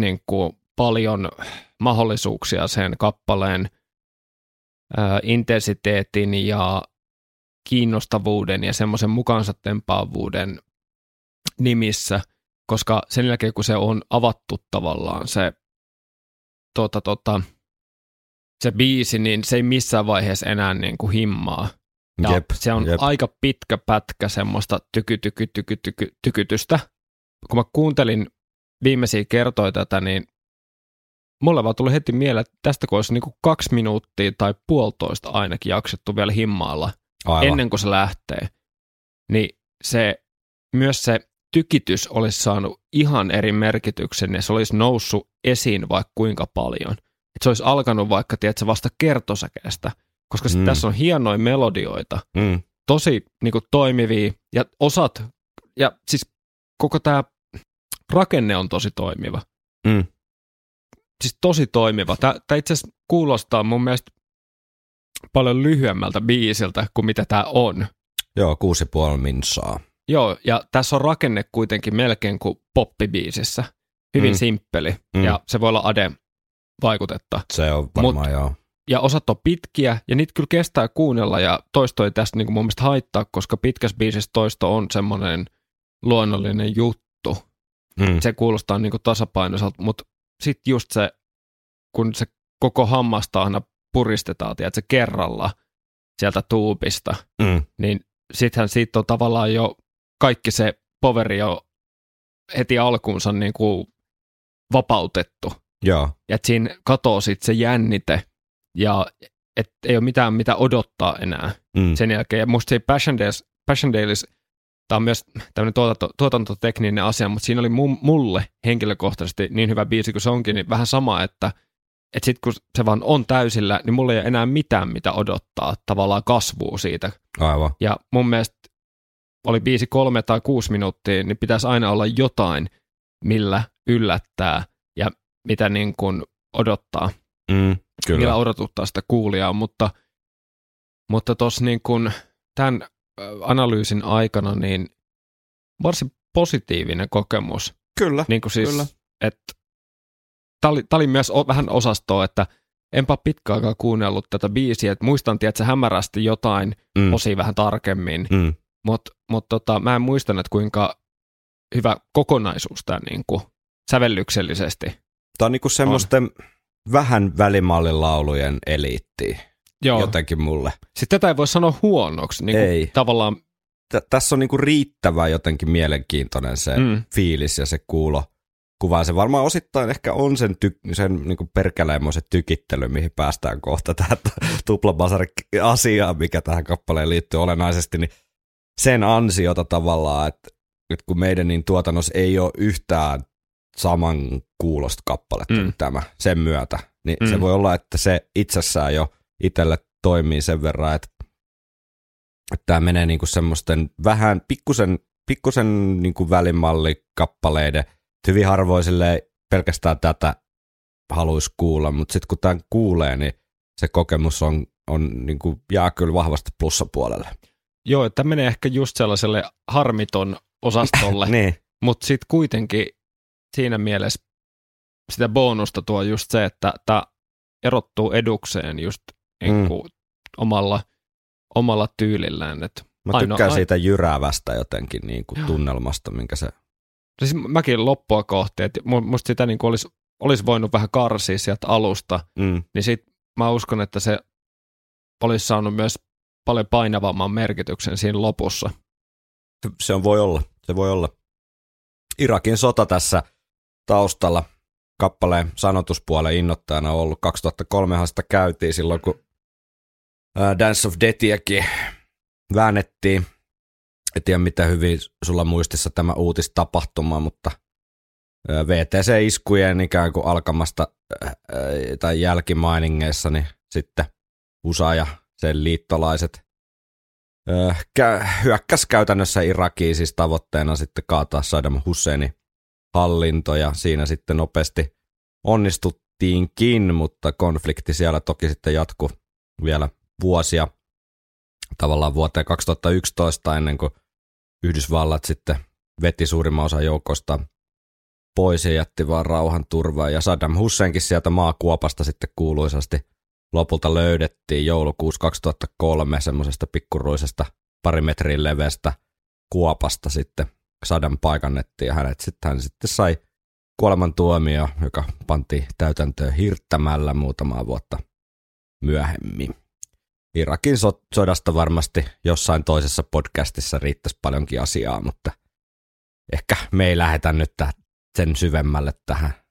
niin kuin, paljon mahdollisuuksia sen kappaleen äh, intensiteetin ja kiinnostavuuden ja semmoisen mukaansa tempaavuuden nimissä, koska sen jälkeen kun se on avattu tavallaan se, tota, tota, se biisi, niin se ei missään vaiheessa enää niin kuin himmaa. Ja jep, se on jep. aika pitkä pätkä semmoista tyky, tyky, tyky, tyky, tykytystä. Kun mä kuuntelin viimeisiä kertoja tätä, niin mulle vaan tuli heti mieleen, että tästä kun olisi niin kuin kaksi minuuttia tai puolitoista ainakin jaksettu vielä himmailla Aivan. ennen kuin se lähtee, niin se, myös se tykitys olisi saanut ihan eri merkityksen ja se olisi noussut esiin vaikka kuinka paljon. Että se olisi alkanut vaikka, tiedätkö, vasta kertosäkeestä koska mm. tässä on hienoja melodioita, Mm. tosi niin kuin, toimivia ja osat, ja siis koko tämä rakenne on tosi toimiva. Mm. Siis tosi toimiva. Tämä itse asiassa kuulostaa mun mielestä paljon lyhyemmältä biisiltä kuin mitä tämä on. Joo, kuusi puoli minsaa. Joo, ja tässä on rakenne kuitenkin melkein kuin poppibiisissä. Hyvin Mm. simppeli, Mm. ja se voi olla Ade-vaikutetta. Se on varmaan joo. Ja osat on pitkiä, ja niitä kyllä kestää kuunnella, ja toisto ei tästä niin mun mielestä haittaa, koska pitkässä biisissä toisto on semmoinen luonnollinen juttu. Mm. Se kuulostaa niin tasapainoiselta, mutta sitten just se, kun se koko hammasta aina puristetaan, tiedätkö, kerralla sieltä tuubista, Mm. niin sittenhän siitä on tavallaan jo kaikki se poveri jo heti alkuunsa niin kuin vapautettu. Joo. Ja että siinä katoo sitten se jännite ja et ei ole mitään mitä odottaa enää Mm. sen jälkeen. Ja musta se Passion Days, Passion Days tämä on myös tämmöinen tuotanto, tuotantotekninen asia, mutta siinä oli mu- mulle henkilökohtaisesti niin hyvä biisi kuin se onkin, niin vähän sama, että että sitten kun se vaan on täysillä, niin mulla ei ole enää mitään, mitä odottaa tavallaan kasvua siitä. Aivan. Ja mun mielestä oli biisi kolme tai kuusi minuuttia, niin pitäisi aina olla jotain, millä yllättää ja mitä niin kuin odottaa, Mm. Kyllä. millä odotuttaa sitä kuulijaa, mutta mutta tuossa niin kuin tämän analyysin aikana niin varsin positiivinen kokemus. Kyllä. Niin kuin siis, Kyllä. että tämä oli, tää oli myös o, vähän osastoa, että enpä pitkään aikaa kuunnellut tätä biisiä, että muistan, että hämärästi jotain Mm. osia vähän tarkemmin, Mm. Mutta mut tota, mä en muistanut, että kuinka hyvä kokonaisuus tämä niin kuin sävellyksellisesti. Tämä on niinku semmoisten vähän välimallin laulujen eliitti Joo. jotenkin mulle. Sitten tätä ei voi sanoa huonoksi. Niin kuin Ei. Tavallaan, Tä- tässä on niinku riittävä jotenkin mielenkiintoinen se mm. fiilis ja se kuulo kuva. Se varmaan osittain ehkä on sen, ty- sen niinku perkeleimoisen tykittely, mihin päästään kohta tähän tuplabasari-asiaan, mikä tähän kappaleen liittyy olennaisesti, niin sen ansiota tavallaan, että, että kun meidän niin tuotannossa ei ole yhtään saman kuulosta kappaletta mm. Kuin tämä sen myötä, niin mm. Se voi olla, että se itsessään jo itselle toimii sen verran, että, että tämä menee niinku semmoisten vähän pikkusen, pikkusen niinku välimallikappaleiden, hyvin harvoin silleen pelkästään tätä haluaisi kuulla, mutta sitten kun tämän kuulee, niin se kokemus on, on niinku, jää kyllä vahvasti plussapuolelle. Joo, että menee ehkä just sellaiselle harmiton osastolle, [LAUGHS] niin. mutta sitten kuitenkin siinä mielessä sitä bonusta tuo just se, että tämä erottuu edukseen just niin kuin omalla, omalla tyylillään. Et Mä Ainoa- tykkään ai- siitä jyräävästä jotenkin niinku Joo. tunnelmasta, minkä se... siis mäkin loppua kohti, että mu- musta sitä niin olisi, olisi voinut vähän karsia sieltä alusta, Mm, niin sit mä uskon, että se olisi saanut myös paljon painavamman merkityksen siinä lopussa. se on, voi olla, se voi olla. Irakin sota tässä taustalla kappaleen sanotuspuolen innoittajana on ollut. 2003 sitä käytiin silloin, kun Dance of Deathiäkin väännettiin. En tiedä, mitä hyvin sulla muistissa tämä uutistapahtuma, mutta VTC-iskujen ikään kuin alkamasta tai jälkimainingeissa, niin sitten USA ja sen liittolaiset Öö, kä- käytännössä Irakiin siis tavoitteena sitten kaataa Saddam Husseinin hallinto ja siinä sitten nopeasti onnistuttiinkin, mutta konflikti siellä toki sitten jatkui vielä vuosia tavallaan vuoteen 2011 ennen kuin Yhdysvallat sitten veti suurimman osan joukosta pois ja jätti vaan rauhan turvaa ja Saddam Husseinkin sieltä maakuopasta sitten kuuluisasti lopulta löydettiin joulukuussa 2003 semmoisesta pikkuruisesta pari metrin leveästä kuopasta sitten Saddam paikannettiin ja hänet sitten, hän sitten sai kuolemantuomio, joka pantiin täytäntöön hirttämällä muutamaa vuotta myöhemmin. Irakin so- sodasta varmasti jossain toisessa podcastissa riittäisi paljonkin asiaa, mutta ehkä me ei lähetä nyt sen syvemmälle tähän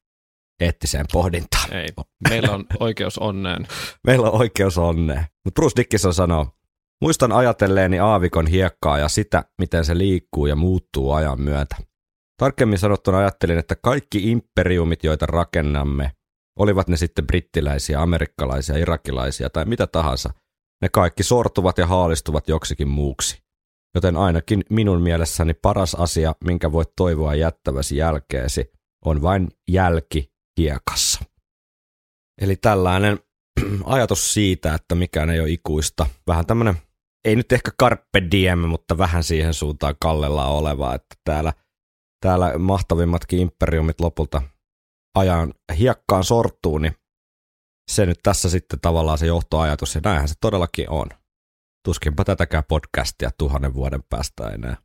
eettiseen pohdintaan. Ei, meillä on oikeus onneen. [LAUGHS] Meillä on oikeus onneen. Mutta Bruce Dickinson sanoo, muistan ajatelleeni aavikon hiekkaa ja sitä, miten se liikkuu ja muuttuu ajan myötä. Tarkemmin sanottuna ajattelin, että kaikki imperiumit, joita rakennamme, olivat ne sitten brittiläisiä, amerikkalaisia, irakilaisia tai mitä tahansa, ne kaikki sortuvat ja haalistuvat joksikin muuksi. Joten ainakin minun mielessäni paras asia, minkä voit toivoa jättäväsi jälkeesi, on vain jälki hiekassa. Eli tällainen [CLEARS THROAT] ajatus siitä, että mikään ei ole ikuista. Vähän tämmöinen, ei nyt ehkä carpe diem, mutta vähän siihen suuntaan kallella oleva, että täällä, täällä mahtavimmatkin imperiumit lopulta ajan hiekkaan sortuu, niin se nyt tässä sitten tavallaan se johtoajatus, ja näinhän se todellakin on. Tuskinpa tätäkään podcastia tuhannen vuoden päästä enää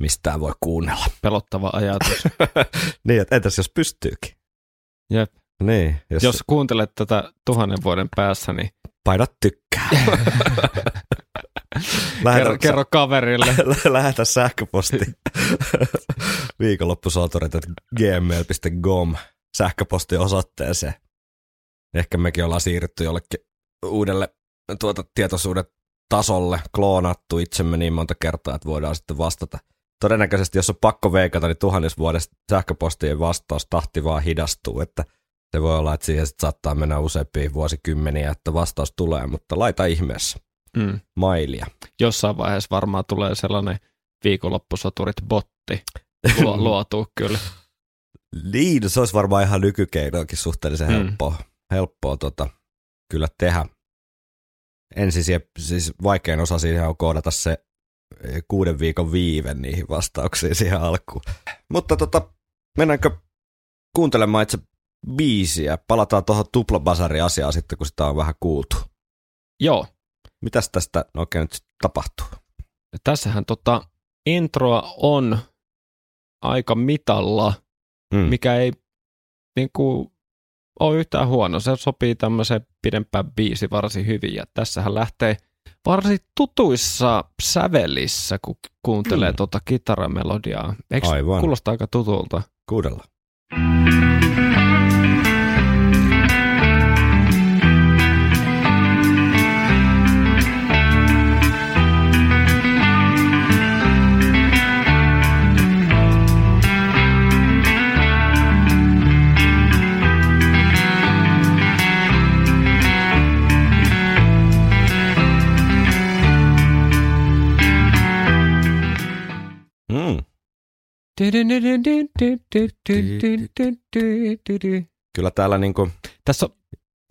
mistään voi kuunnella. Pelottava ajatus. [LAUGHS] niin, että entäs jos pystyykin? Jep. Niin, jos... jos kuuntelet tätä tuhannen vuoden päässä, niin... Paina tykkää. [LAUGHS] Lähetä, kerro, kerro kaverille. [LAUGHS] Lähetä sähköposti [LAUGHS] viikonloppusoturit.gmail.com sähköpostiosoitteeseen. Ehkä mekin ollaan siirrytty jollekin uudelle tuota, tietoisuuden tasolle, kloonattu itsemme niin monta kertaa, että voidaan sitten vastata. Todennäköisesti, jos on pakko veikata, niin tuhannes vuodesta sähköpostien vastaus tahti vaan hidastuu, että se voi olla, että siihen saattaa mennä useampia vuosikymmeniä, että vastaus tulee, mutta laita ihmeessä mm. mailia. Jossain vaiheessa varmaan tulee sellainen viikonloppusoturit botti [LAUGHS] luotu kyllä. Niin, se olisi varmaan ihan nykykeinoakin suhteellisen mm. helppoa, helppoa tota, kyllä tehdä. Ensin siis vaikein osa siihen on koodata se kuuden viikon viive niihin vastauksiin siihen alkuun. Mutta tota, mennäänkö kuuntelemaan itse biisiä? Palataan tuohon tuplabasari-asiaan sitten, kun sitä on vähän kuultu. Joo. Mitäs tästä oikein nyt tapahtuu? Tässähän tota introa on aika mitalla, mm. mikä ei niin kuin, ole yhtään huono. Se sopii tämmöiseen pidempään biisi varsin hyvin. Ja tässähän lähtee varsin tutuissa sävelissä, kun kuuntelee mm. tuota kitaramelodiaa. Eikö Aivan. kuulostaa aika tutulta? Kuudella. Kyllä täällä niinku... Tässä on,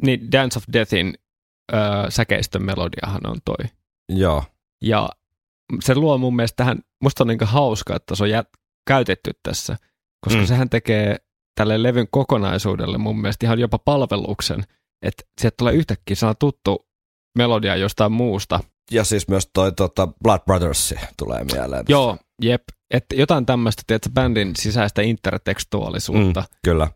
niin Dance of Deathin öö, säkeistön melodiahan on toi. Joo. Ja se luo mun mielestä tähän, musta on niinku hauska, että se on jät, käytetty tässä, koska mm. sehän tekee tälle levyn kokonaisuudelle mun mielestä ihan jopa palveluksen, että sieltä tulee yhtäkkiä sana tuttu melodia jostain muusta. Ja siis myös toi tota, Blood Brothers tulee mieleen. Joo, jep. Että jotain tämmöistä, tiedätkö, bändin sisäistä intertekstuaalisuutta. Mm, kyllä.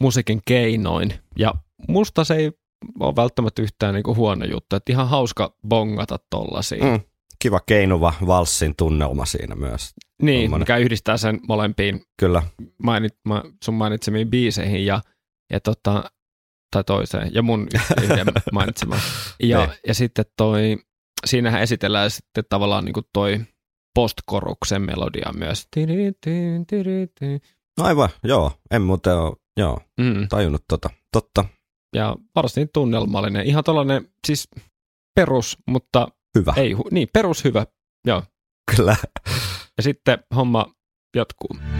Musiikin keinoin. Ja musta se ei ole välttämättä yhtään niin kuin huono juttu. Että ihan hauska bongata tollasia. Mm, kiva keinuva valssin tunnelma siinä myös. Niin, Tommoinen. mikä yhdistää sen molempiin Kyllä. Mainit, ma, sun mainitsemiin biiseihin ja, ja tota, tai toiseen, ja mun yhden mainitsemaan. [LAUGHS] Ja, niin. ja sitten toi, siinähän esitellään sitten tavallaan niin kuin toi postkoruksen melodia myös. Aivan, joo. En muuten ole, joo, mm. tajunnut tota. Totta. Ja varsin tunnelmallinen. Ihan tällainen siis perus, mutta hyvä. Ei, niin, perus hyvä. Joo. Kyllä. Ja sitten homma jatkuu.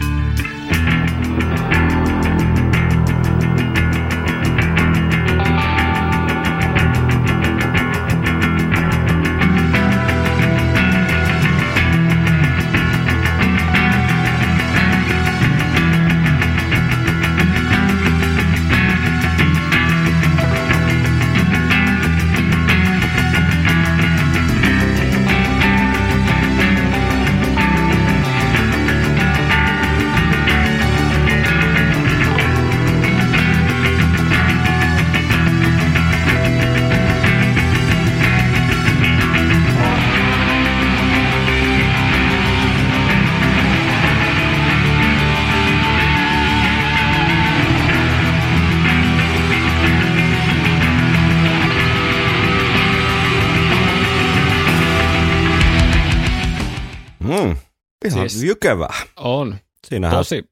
Ihan siis jykevä. On. Siinähän Tosi.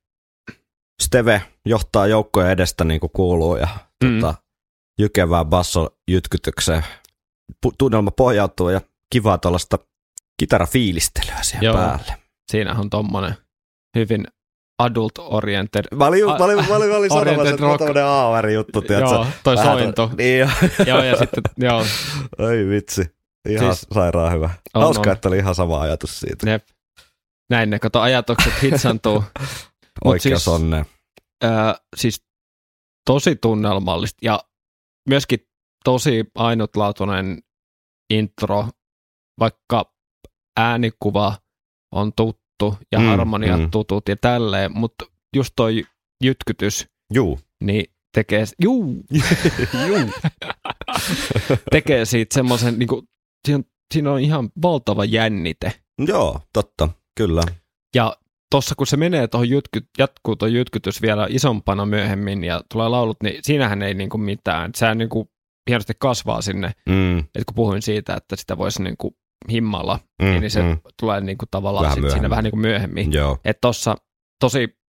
Steve johtaa joukkoja edestä niin kuin kuuluu ja mm. tota, jykevää basso jytkytykseen tunnelma pohjautuu ja kivaa tuollaista kitarafiilistelyä siihen Joo. päälle. Siinä on tommonen hyvin adult-oriented. Mä olin, mä olin, mä olin, mä olin sanomassa, että rock. tämmönen AOR-juttu, tiedätkö? Joo, toi sointu. Niin jo. [LAUGHS] joo, ja sitten, joo. Oi vitsi. Ihan siis, sairaan hyvä. On, Hauska, on. että oli ihan sama ajatus siitä. Jep. Näin ne, kato, ajatukset hitsantuu. [LAUGHS] Oikea siis, sonne. Äh, siis tosi tunnelmallista ja myöskin tosi ainutlaatuinen intro, vaikka äänikuva on tuttu ja mm, harmoniat mm. tutut ja tälleen, mutta just toi jytkytys, Juu. niin tekee, juu, [LAUGHS] [LAUGHS] juu. tekee siitä semmoisen, niin siinä, siinä on ihan valtava jännite. Joo, totta, kyllä. Ja tuossa kun se menee tuohon jytky, jatkuu tuo jytkytys vielä isompana myöhemmin ja tulee laulut, niin siinähän ei niinku mitään. Sehän niinku hienosti kasvaa sinne. Mm. Et kun puhuin siitä, että sitä voisi niinku himmalla, mm, niin se mm. tulee niinku tavallaan vähän sit siinä vähän niinku myöhemmin. Että tuossa tosi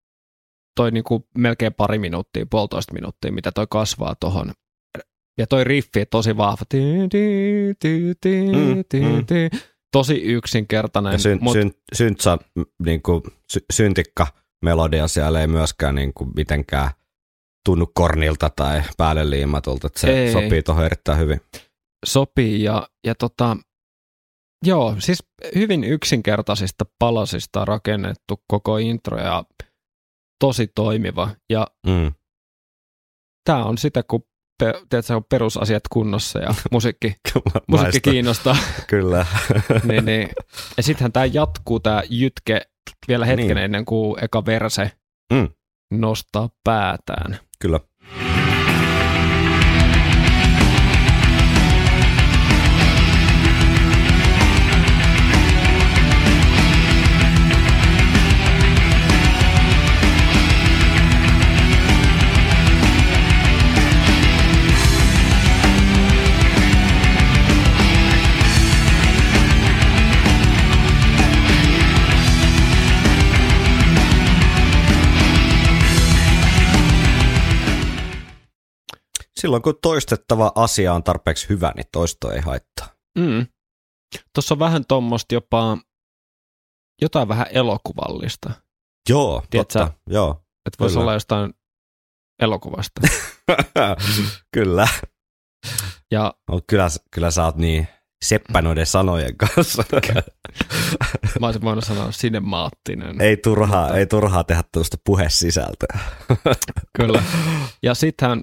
toi niinku melkein pari minuuttia, puolitoista minuuttia, mitä toi kasvaa tuohon. Ja toi riffi tosi vahva. Mm, mm tosi yksinkertainen. Ja syn, mut... syn, syntsä, niin kuin, sy, syntikka melodia siellä ei myöskään niin kuin, mitenkään tunnu kornilta tai päälle liimatulta, että se ei. sopii tuohon erittäin hyvin. Sopii ja, ja tota, joo, siis hyvin yksinkertaisista palasista rakennettu koko intro ja tosi toimiva ja mm. tämä on sitä, kun tiedätkö, on perusasiat kunnossa ja [LAUGHS] musiikki, musiikki kiinnostaa. [LAUGHS] Kyllä. [LAUGHS] niin, niin. Ja sittenhän tämä jatkuu, tämä jytke, vielä hetken niin. ennen kuin eka verse mm. nostaa päätään. Kyllä. Silloin kun toistettava asia on tarpeeksi hyvä, niin toisto ei haittaa. Mm. Tuossa on vähän tuommoista jopa jotain vähän elokuvallista. Joo, Tiedätkö, totta. Joo, että voisi olla jostain elokuvasta. [LAUGHS] kyllä. Ja, no, kyllä. Kyllä sä oot niin seppä noiden sanojen kanssa. [LAUGHS] Mä olisin voinut sanoa sinemaattinen. Ei turhaa, ei turhaa tehdä tuosta puhesisältöä. kyllä. Ja sittenhän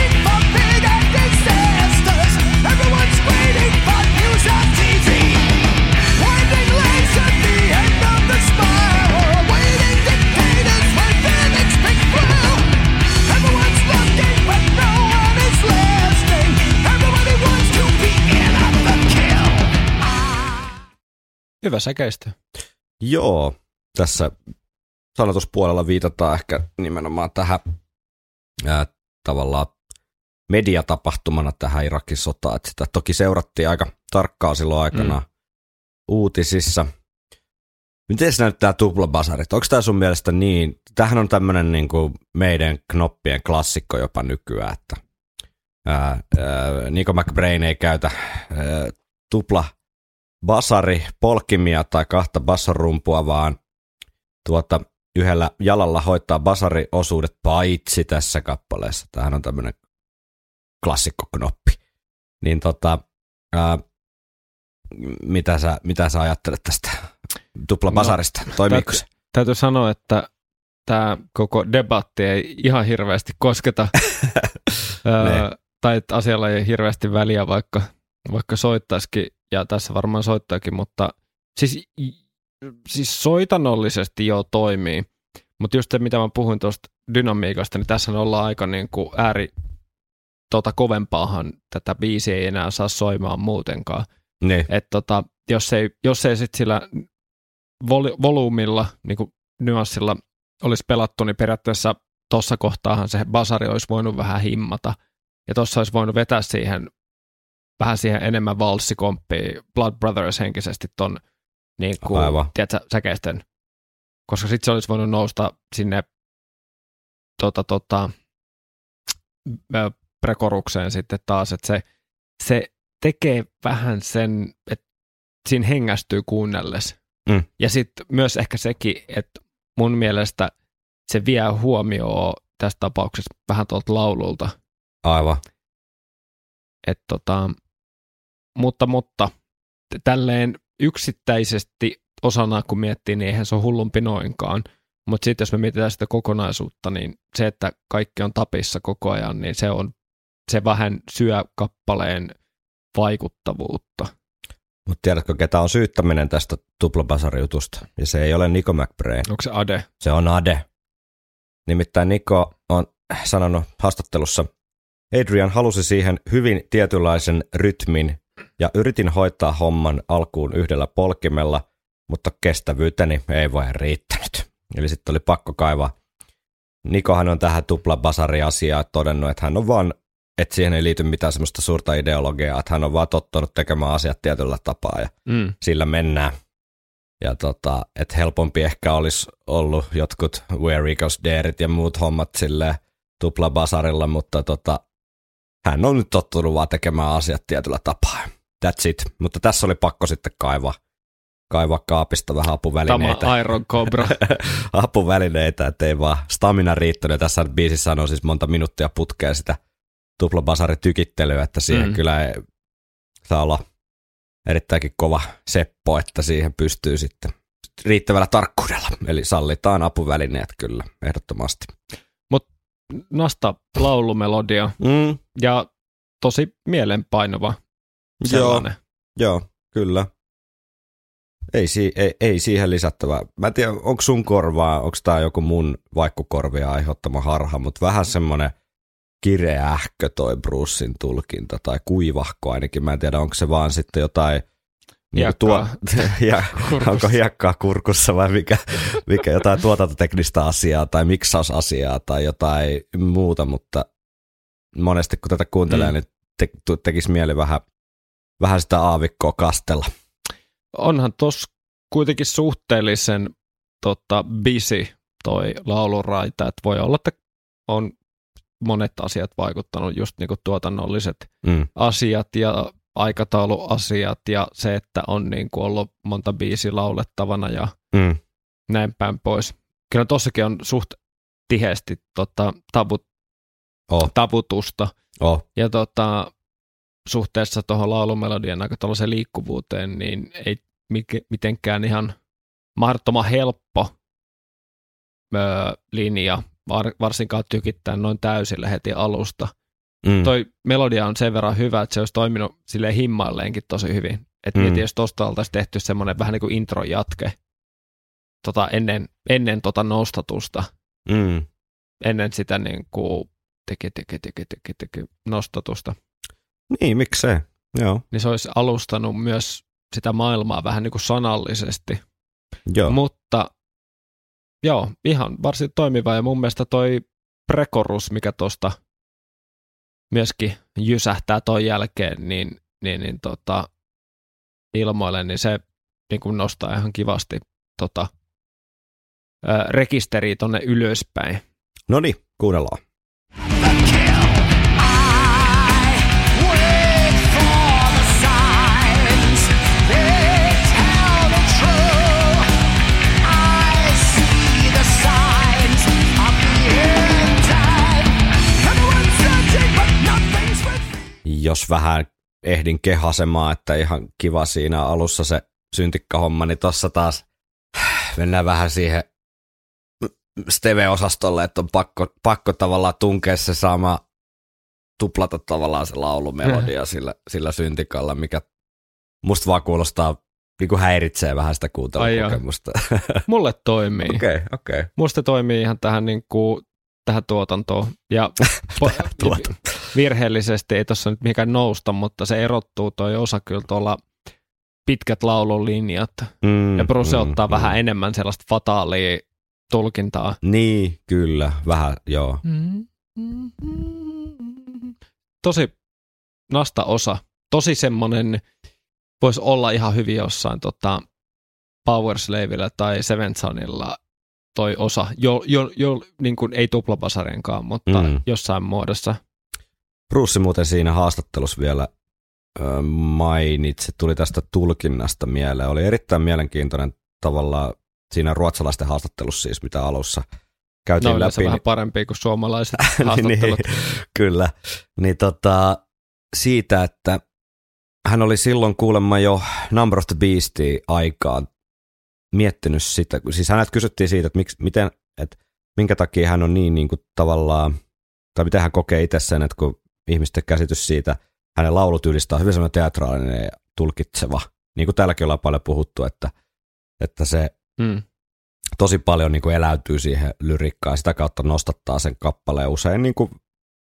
Hyvä säkeistö. Joo, tässä sanotuspuolella viitataan ehkä nimenomaan tähän ää, tavallaan mediatapahtumana tähän Irakin sotaan. Että sitä toki seurattiin aika tarkkaa silloin aikana mm. uutisissa. Miten se näyttää tuplabasarit? Onko tämä sun mielestä niin? Tähän on tämmöinen niin meidän knoppien klassikko jopa nykyään, että ää, ää, Nico McBrain ei käytä ää, tupla basari polkimia tai kahta bassorumpua, vaan tuota, yhdellä jalalla hoitaa basariosuudet paitsi tässä kappaleessa. Tämähän on tämmöinen klassikkoknoppi. Niin tota, ää, mitä, sä, mitä sä ajattelet tästä tupla basarista? No, Toimiiko se? Täytyy sanoa, että tämä koko debatti ei ihan hirveästi kosketa, [LAUGHS] ää, tai että asialla ei hirveästi väliä, vaikka, vaikka soittaisikin ja tässä varmaan soittaakin, mutta siis, siis soitanollisesti jo toimii, mutta just se, mitä mä puhuin tuosta dynamiikasta, niin tässä ollaan aika niin kuin ääri tota kovempaahan tätä biisiä ei enää saa soimaan muutenkaan. Niin. Et tota, jos ei, jos ei sit sillä vol- volyymilla, niin kuin nyanssilla olisi pelattu, niin periaatteessa tuossa kohtaahan se basari olisi voinut vähän himmata. Ja tuossa olisi voinut vetää siihen vähän siihen enemmän valssikomppia Blood Brothers henkisesti ton niin kuin, tiedätkö, säkeisten. Koska sitten se olisi voinut nousta sinne tota, tota, prekorukseen sitten taas, että se, se tekee vähän sen, että siinä hengästyy kuunnelles. Mm. Ja sitten myös ehkä sekin, että mun mielestä se vie huomioon tässä tapauksessa vähän tuolta laululta. Aivan. Et tota, mutta, mutta tälleen yksittäisesti osana, kun miettii, niin eihän se ole hullumpi noinkaan. Mutta sitten jos me mietitään sitä kokonaisuutta, niin se, että kaikki on tapissa koko ajan, niin se on se vähän syö kappaleen vaikuttavuutta. Mutta tiedätkö, ketä on syyttäminen tästä tuplabasariutusta? Ja se ei ole Niko McBrain. Onko se Ade? Se on Ade. Nimittäin Niko on sanonut haastattelussa, Adrian halusi siihen hyvin tietynlaisen rytmin ja yritin hoitaa homman alkuun yhdellä polkimella, mutta kestävyyteni ei vain riittänyt. Eli sitten oli pakko kaivaa. Nikohan on tähän tuplabasari-asiaan todennut, että hän on vaan että siihen ei liity mitään semmoista suurta ideologiaa, että hän on vaan tottunut tekemään asiat tietyllä tapaa ja mm. sillä mennään. Ja tota, että helpompi ehkä olisi ollut jotkut Where Daret ja muut hommat sille tuplabasarilla, mutta tota, hän on nyt tottunut vaan tekemään asiat tietyllä tapaa. That's it. Mutta tässä oli pakko sitten kaivaa, kaivaa kaapista vähän apuvälineitä. Tämä Iron Cobra. [LAUGHS] apuvälineitä, ettei vaan stamina riittänyt. Tässä biisissä on siis monta minuuttia putkea sitä – tuplabasari tykittelyä, että siihen mm. kyllä ei, saa olla erittäinkin kova seppo, että siihen pystyy sitten riittävällä tarkkuudella. Eli sallitaan apuvälineet kyllä, ehdottomasti. Nasta laulumelodia mm. ja tosi mielenpainova sellainen. Joo, joo kyllä. Ei, si- ei, ei siihen lisättävää. Mä en tiedä, onko sun korvaa, onko tämä joku mun vaikkukorvia aiheuttama harha, mutta vähän semmoinen kireähkö toi Brucein tulkinta, tai kuivahko ainakin. Mä en tiedä, onko se vaan sitten jotain niin tuo, [LAUGHS] ja, onko hiekkaa kurkussa vai mikä, mikä jotain tuotantoteknistä asiaa tai miksausasiaa tai jotain muuta, mutta monesti kun tätä kuuntelee, mm. niin te, tekisi mieli vähän, vähän sitä aavikkoa kastella. Onhan tos kuitenkin suhteellisen tota, busy toi lauluraita, että voi olla, että on monet asiat vaikuttanut, just niin kuin tuotannolliset mm. asiat ja aikatauluasiat ja se, että on niin kuin ollut monta biisi laulettavana ja mm. näin päin pois. Kyllä tossakin on suht tiheesti tota, tabut, oh. tabutusta. Oh. Ja tota, suhteessa tuohon laulumelodian aika liikkuvuuteen, niin ei mitenkään ihan mahdottoman helppo öö, linja var, varsinkaan tykittää noin täysillä heti alusta. Mm. Toi melodia on sen verran hyvä, että se olisi toiminut sille himmailleenkin tosi hyvin. Että mm. mieti, jos tosta oltaisiin tehty semmoinen vähän niin kuin intro jatke tota, ennen, ennen tota nostatusta. Mm. Ennen sitä niin kuin teki, teki, teki, teki, teki nostatusta. Niin, miksei. Joo. Niin se olisi alustanut myös sitä maailmaa vähän niin kuin sanallisesti. Joo. Mutta Joo, ihan varsin toimiva ja mun mielestä toi prekorus, mikä tuosta myöskin jysähtää ton jälkeen, niin, niin, niin tota, ilmoille, niin se niin kuin nostaa ihan kivasti tota, rekisteriä tonne ylöspäin. No niin, kuunnellaan. Jos vähän ehdin kehasemaan, että ihan kiva siinä alussa se syntikkahomma, niin tossa taas [SIGHS] mennään vähän siihen Steve-osastolle, että on pakko, pakko tavallaan tunkea se sama tuplata tavallaan se laulumelodia sillä, sillä syntikalla, mikä musta vaan kuulostaa niin kuin häiritsee vähän sitä kuuntelukokemusta. [LAUGHS] Mulle toimii. Okei, okay, okei. Okay. Musta toimii ihan tähän niin kuin tähän tuotantoon. Ja [LAUGHS] Tuotanto. Virheellisesti ei tuossa nyt mikään nousta, mutta se erottuu toi osa kyllä tuolla pitkät laululinjat. Mm, ja Bruce mm, ottaa mm. vähän enemmän sellaista fataalia tulkintaa. Niin, kyllä, vähän, joo. tosi nasta osa. Tosi semmoinen, voisi olla ihan hyvin jossain tota, Power Slavella tai Seven Sonilla toi osa, jo, jo, jo niin kuin ei tuplapasarenkaan, mutta mm. jossain muodossa. Bruce muuten siinä haastattelussa vielä ö, mainitsi, tuli tästä tulkinnasta mieleen. Oli erittäin mielenkiintoinen tavalla siinä ruotsalaisten haastattelussa siis, mitä alussa käytiin no, läpi. vähän niin, parempi kuin suomalaiset [LAUGHS] haastattelut. niin, kyllä. Niin tota, siitä, että hän oli silloin kuulemma jo Number of the Beastia aikaan miettinyt sitä, siis hänet kysyttiin siitä, että, miksi, miten, että minkä takia hän on niin, niin kuin tavallaan, tai miten hän kokee itse sen, että kun ihmisten käsitys siitä, hänen laulutyylistä on hyvin sellainen teatraalinen ja tulkitseva, niin kuin täälläkin ollaan paljon puhuttu, että, että se mm. tosi paljon niin kuin eläytyy siihen lyrikkaan ja sitä kautta nostattaa sen kappaleen usein niin kuin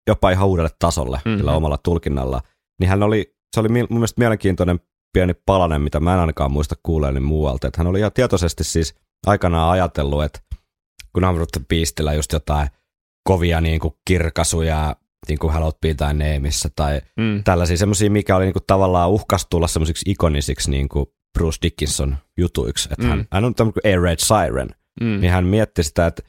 jopa ihan uudelle tasolle mm-hmm. sillä omalla tulkinnalla. Niin hän oli, se oli mun mielestä mielenkiintoinen pieni palanen, mitä mä en ainakaan muista kuuleeni muualta. Että hän oli ihan tietoisesti siis aikanaan ajatellut, että kun Beastillä just jotain kovia niin kuin kirkasuja, niin kuin Hello pitää Neemissä tai mm. tällaisia semmoisia, mikä oli niin kuin tavallaan uhkas tulla semmoisiksi ikonisiksi niin kuin Bruce Dickinson jutuiksi. Että mm. hän, hän on tämmöinen kuin Air Raid Siren. Mm. Niin hän mietti sitä, että,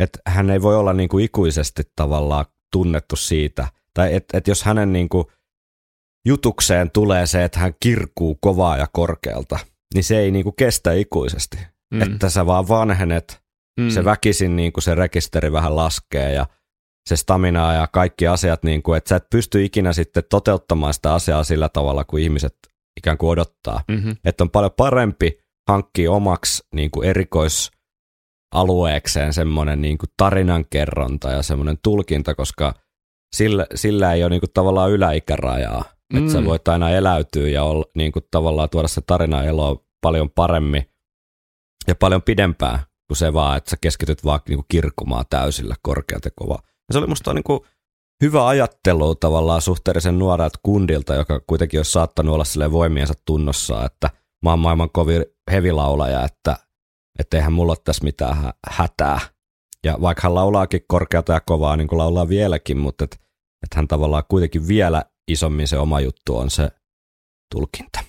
että hän ei voi olla niin kuin ikuisesti tavallaan tunnettu siitä, tai että et jos hänen niin kuin jutukseen tulee se, että hän kirkuu kovaa ja korkealta, niin se ei niinku kestä ikuisesti. Mm. Että sä vaan vanhenet, mm. se väkisin niinku se rekisteri vähän laskee ja se stamina ja kaikki asiat, niinku, että sä et pysty ikinä sitten toteuttamaan sitä asiaa sillä tavalla, kuin ihmiset ikään kuin odottaa. Mm-hmm. Että on paljon parempi hankkia omaksi niinku erikoisalueekseen semmoinen niinku tarinankerronta ja semmoinen tulkinta, koska sillä, sillä ei ole niinku tavallaan yläikärajaa. Mm. Että sä voit aina eläytyä ja olla, niin kuin tavallaan tuoda se tarina eloa paljon paremmin ja paljon pidempään kuin se vaan, että sä keskityt vaan niin kuin kirkkumaan täysillä korkealta kovaa. Ja se oli musta niin kuin hyvä ajattelu tavallaan suhteellisen nuorelta kundilta, joka kuitenkin olisi saattanut olla sille voimiensa tunnossa, että mä oon maailman kovin hevilaulaja, että että eihän mulla ole tässä mitään hätää. Ja vaikka hän laulaakin korkeata ja kovaa, niin kuin laulaa vieläkin, mutta että et hän tavallaan kuitenkin vielä isommin se oma juttu on se tulkinta.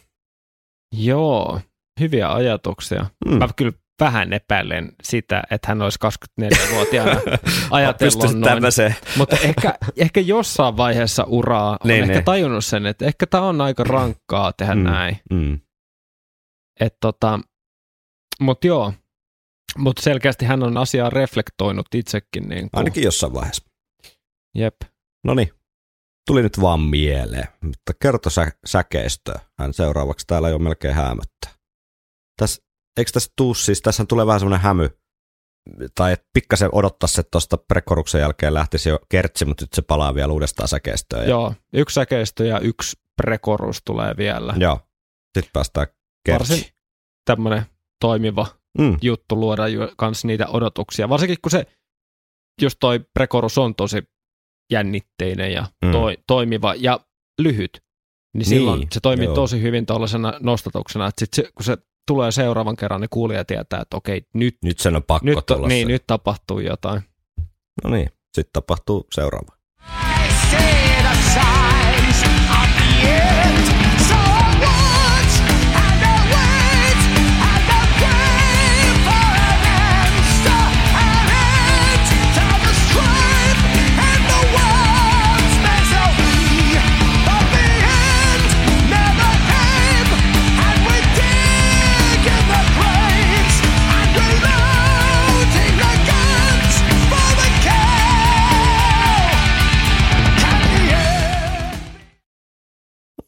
Joo, hyviä ajatuksia. Mm. Mä kyllä vähän epäilen sitä, että hän olisi 24-vuotiaana [LAUGHS] ajatellut noin. Tämmöiseen. Mutta ehkä, ehkä jossain vaiheessa uraa on niin, ehkä niin. tajunnut sen, että ehkä tämä on aika rankkaa tehdä mm. näin. Mm. Et tota, mutta joo, mutta selkeästi hän on asiaa reflektoinut itsekin. Niin kuin. Ainakin jossain vaiheessa. Jep. No niin, tuli nyt vaan mieleen, mutta kerto sä, säkeistö. Hän seuraavaksi täällä jo melkein häämöttää. Täs, eikö tässä tuu siis, tässä tulee vähän semmoinen hämy, tai että pikkasen odottaa se tuosta prekoruksen jälkeen lähtisi jo kertsi, mutta nyt se palaa vielä uudestaan säkeistöön. Ja... Joo, yksi säkeistö ja yksi prekorus tulee vielä. Joo, sitten päästään kertsi. Varsin tämmöinen toimiva mm. juttu luoda kans niitä odotuksia, varsinkin kun se, just toi prekorus on tosi jännitteinen ja mm. toi, toimiva ja lyhyt, niin silloin niin, se toimii joo. tosi hyvin tuollaisena nostatuksena, että sit se, kun se tulee seuraavan kerran, niin kuulija tietää, että okei, nyt, nyt sen on pakko nyt, tulla niin, nyt tapahtuu jotain. No niin, sitten tapahtuu seuraava.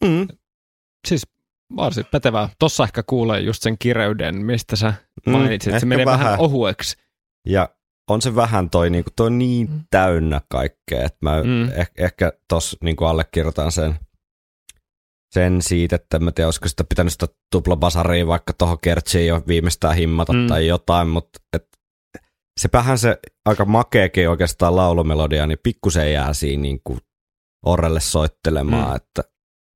Mm. Siis varsin pätevää. Tossa ehkä kuulee just sen kireyden, mistä sä mm, mainitsit. Mm, se menee vähän. vähän ohueksi. Ja on se vähän toi, niin, toi niin mm. täynnä kaikkea, että mä mm. eh, ehkä tossa niin allekirjoitan sen, sen siitä, että mä tiedän, olisiko sitä pitänyt sitä tuplabasaria vaikka tuohon kertsiin jo viimeistään himmata mm. tai jotain, mutta et, vähän se aika makeakin oikeastaan laulumelodia, niin pikkusen jää siinä niin kuin orrelle soittelemaan, mm. että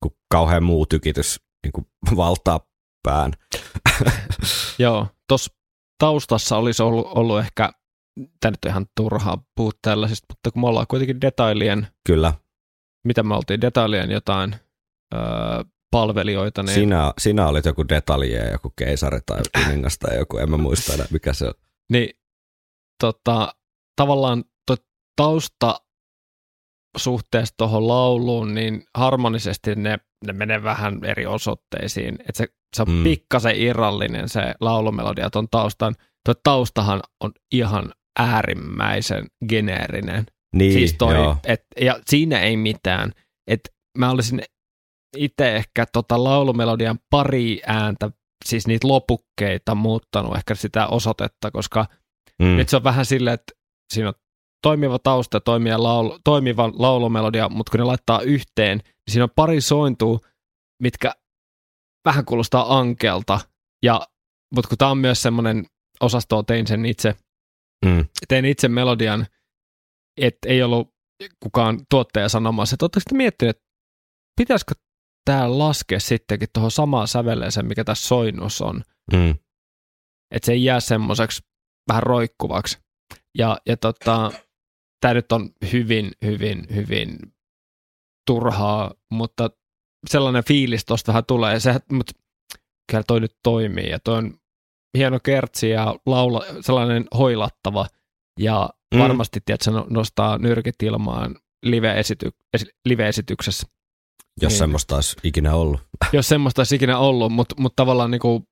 kun kauhean muu tykitys niin kuin valtaa pään. [LAUGHS] Joo, tuossa taustassa olisi ollut, ollut ehkä, tämä nyt ihan turhaa puhua tällaisista, mutta kun me ollaan kuitenkin detailien Kyllä. mitä me oltiin, detaljien jotain öö, palvelijoita. Niin... Sinä, sinä olit joku detalje, joku keisari tai kuningas tai joku, en mä muista enää, mikä se on. Niin, tota, tavallaan tausta suhteessa tuohon lauluun, niin harmonisesti ne, ne menee vähän eri osoitteisiin. Että se, se on mm. pikkasen irrallinen se laulumelodia tuon taustan. Tuo taustahan on ihan äärimmäisen geneerinen. Niin, siis toi, joo. et, ja siinä ei mitään. Et mä olisin itse ehkä tota laulumelodian pari ääntä, siis niitä lopukkeita muuttanut ehkä sitä osoitetta, koska mm. nyt se on vähän silleen, että siinä on toimiva tausta, toimiva, laulu, toimiva laulumelodia, mutta kun ne laittaa yhteen, niin siinä on pari sointua, mitkä vähän kuulostaa ankelta, ja, mutta kun tämä on myös semmoinen osasto, tein sen itse, Mm. tein itse melodian, että ei ollut kukaan tuottaja sanomassa, että oletteko miettinyt, että pitäisikö tämä laskea sittenkin tuohon samaan säveleeseen, mikä tässä soinnussa on, Mm. että se ei jää semmoiseksi vähän roikkuvaksi. Ja, ja tota, tämä nyt on hyvin, hyvin, hyvin turhaa, mutta sellainen fiilis tuosta vähän tulee. Se, mutta kyllä toi nyt toimii ja toi on hieno kertsi ja laula, sellainen hoilattava ja Mm. varmasti tiedätkö, no- nostaa nyrkit ilmaan live-esity, esi, live-esityksessä. Jos Niin. semmoista olisi ikinä ollut. [LAUGHS] Jos semmoista olisi ikinä ollut, mutta, mutta tavallaan niin kuin,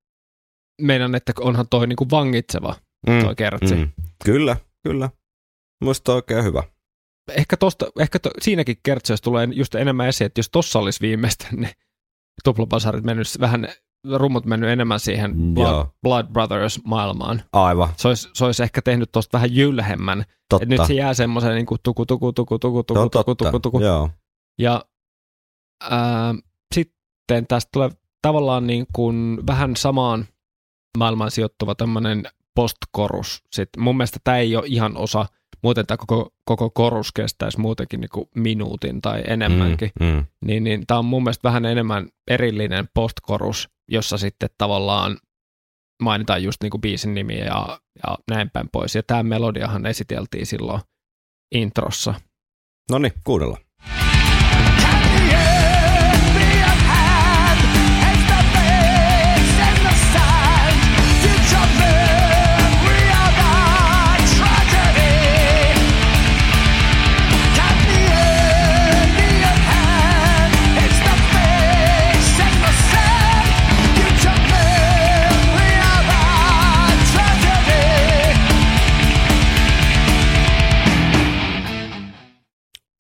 meidän, että onhan toi niin kuin vangitseva toi kertsi. Mm. Kyllä, kyllä. Musta oikein hyvä. ehkä, tosta, ehkä to, siinäkin kertseessä tulee just enemmän esiin, että jos tossa olisi viimeistä, [LAUGHS] niin tuplabasarit mennyt vähän, rummut mennyt enemmän siihen Blood, Joo. Blood Brothers-maailmaan. Aivan, Se olisi, se olisi ehkä tehnyt tosta vähän jylhemmän. totta. Et nyt se jää semmoisen niin kuin tuku, tuku, tuku, tuku, tuku, on tuku, tuku, tuku. Joo. Ja ää, sitten tästä tulee tavallaan niin kuin vähän samaan maailmaan sijoittuva tämmöinen postkorus. Sitten mun mielestä tämä ei ole ihan osa, muuten tämä koko, koko korus kestäisi muutenkin niin kuin minuutin tai enemmänkin. Mm, mm. Niin, niin tämä on mun mielestä vähän enemmän erillinen postkorus, jossa sitten tavallaan mainitaan just niin kuin biisin nimi ja, ja näin päin pois. Ja tämä melodiahan esiteltiin silloin introssa. No niin, kuunnellaan.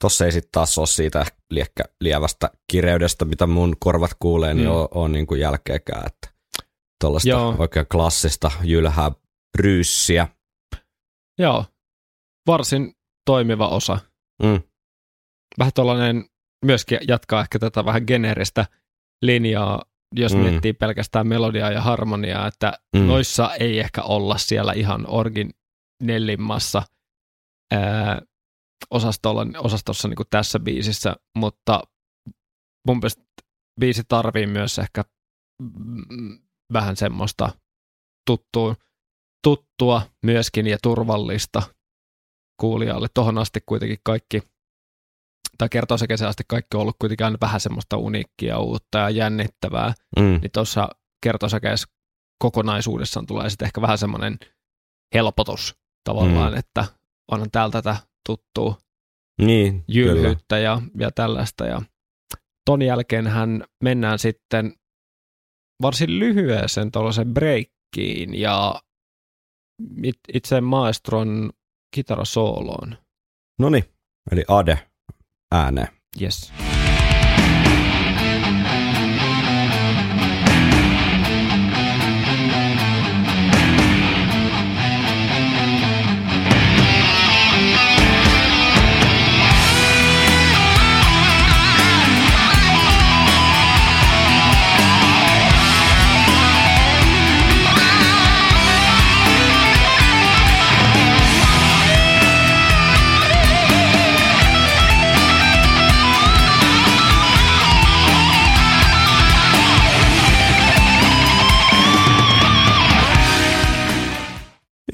Tossa ei sitten taas ole siitä liekkä lievästä kireydestä, mitä mun korvat kuulee, niin Mm. on, on niin kuin jälkeekään. Että tuollaista oikein klassista jylhää ryyssiä. Joo, varsin toimiva osa. Mm. Vähän tuollainen myöskin jatkaa ehkä tätä vähän geneeristä linjaa, jos Mm. miettii pelkästään melodiaa ja harmoniaa, että Mm. noissa ei ehkä olla siellä ihan originellimmassa ää, osastolla, osastossa niin kuin tässä biisissä, mutta mun mielestä biisi tarvii myös ehkä mm, vähän semmoista tuttua, tuttua myöskin ja turvallista kuulijalle. Tohon asti kuitenkin kaikki, tai kertoo se kesä asti kaikki on ollut kuitenkin aina vähän semmoista uniikkia, uutta ja jännittävää. Mm. Niin tuossa kertosäkeessä kokonaisuudessaan tulee sitten ehkä vähän semmoinen helpotus tavallaan, Mm. että onhan täältä tätä tuttua Niin, kyllä. jylhyyttä ja, ja tällaista. Ja ton jälkeen hän mennään sitten varsin lyhyeseen tuollaisen breikkiin ja it- itse maestron kitarasooloon. No niin, eli Ade ääneen. Yes.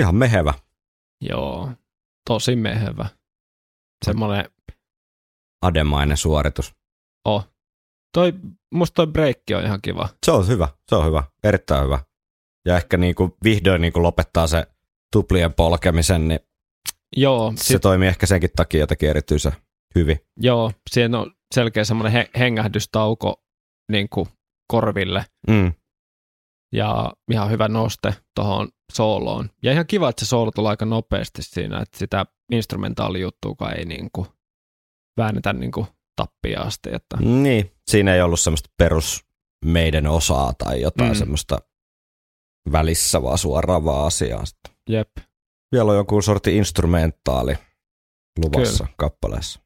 Ihan mehevä. Joo, tosi mehevä. Semmoinen ademainen suoritus. Oh. Toi, musta toi breikki on ihan kiva. Se on hyvä, se on hyvä, erittäin hyvä. Ja ehkä niin kuin vihdoin niin kuin lopettaa se tuplien polkemisen, niin Joo, se sit... toimii ehkä senkin takia jotenkin erityisen hyvin. Joo, siinä on selkeä semmoinen he- hengähdystauko niin kuin korville. Mm. Ja ihan hyvä noste tuohon sooloon. Ja ihan kiva, että se soolo tulee aika nopeasti siinä, että sitä instrumentaalijuttuukaan ei niin kuin väännetä niin kuin tappia asti. Että... Niin, siinä ei ollut semmoista perus meidän osaa tai jotain mm. semmoista välissä, vaan suoraan vaan asiaa. Jep. Vielä on joku sorti instrumentaali luvassa Kyllä. kappaleessa.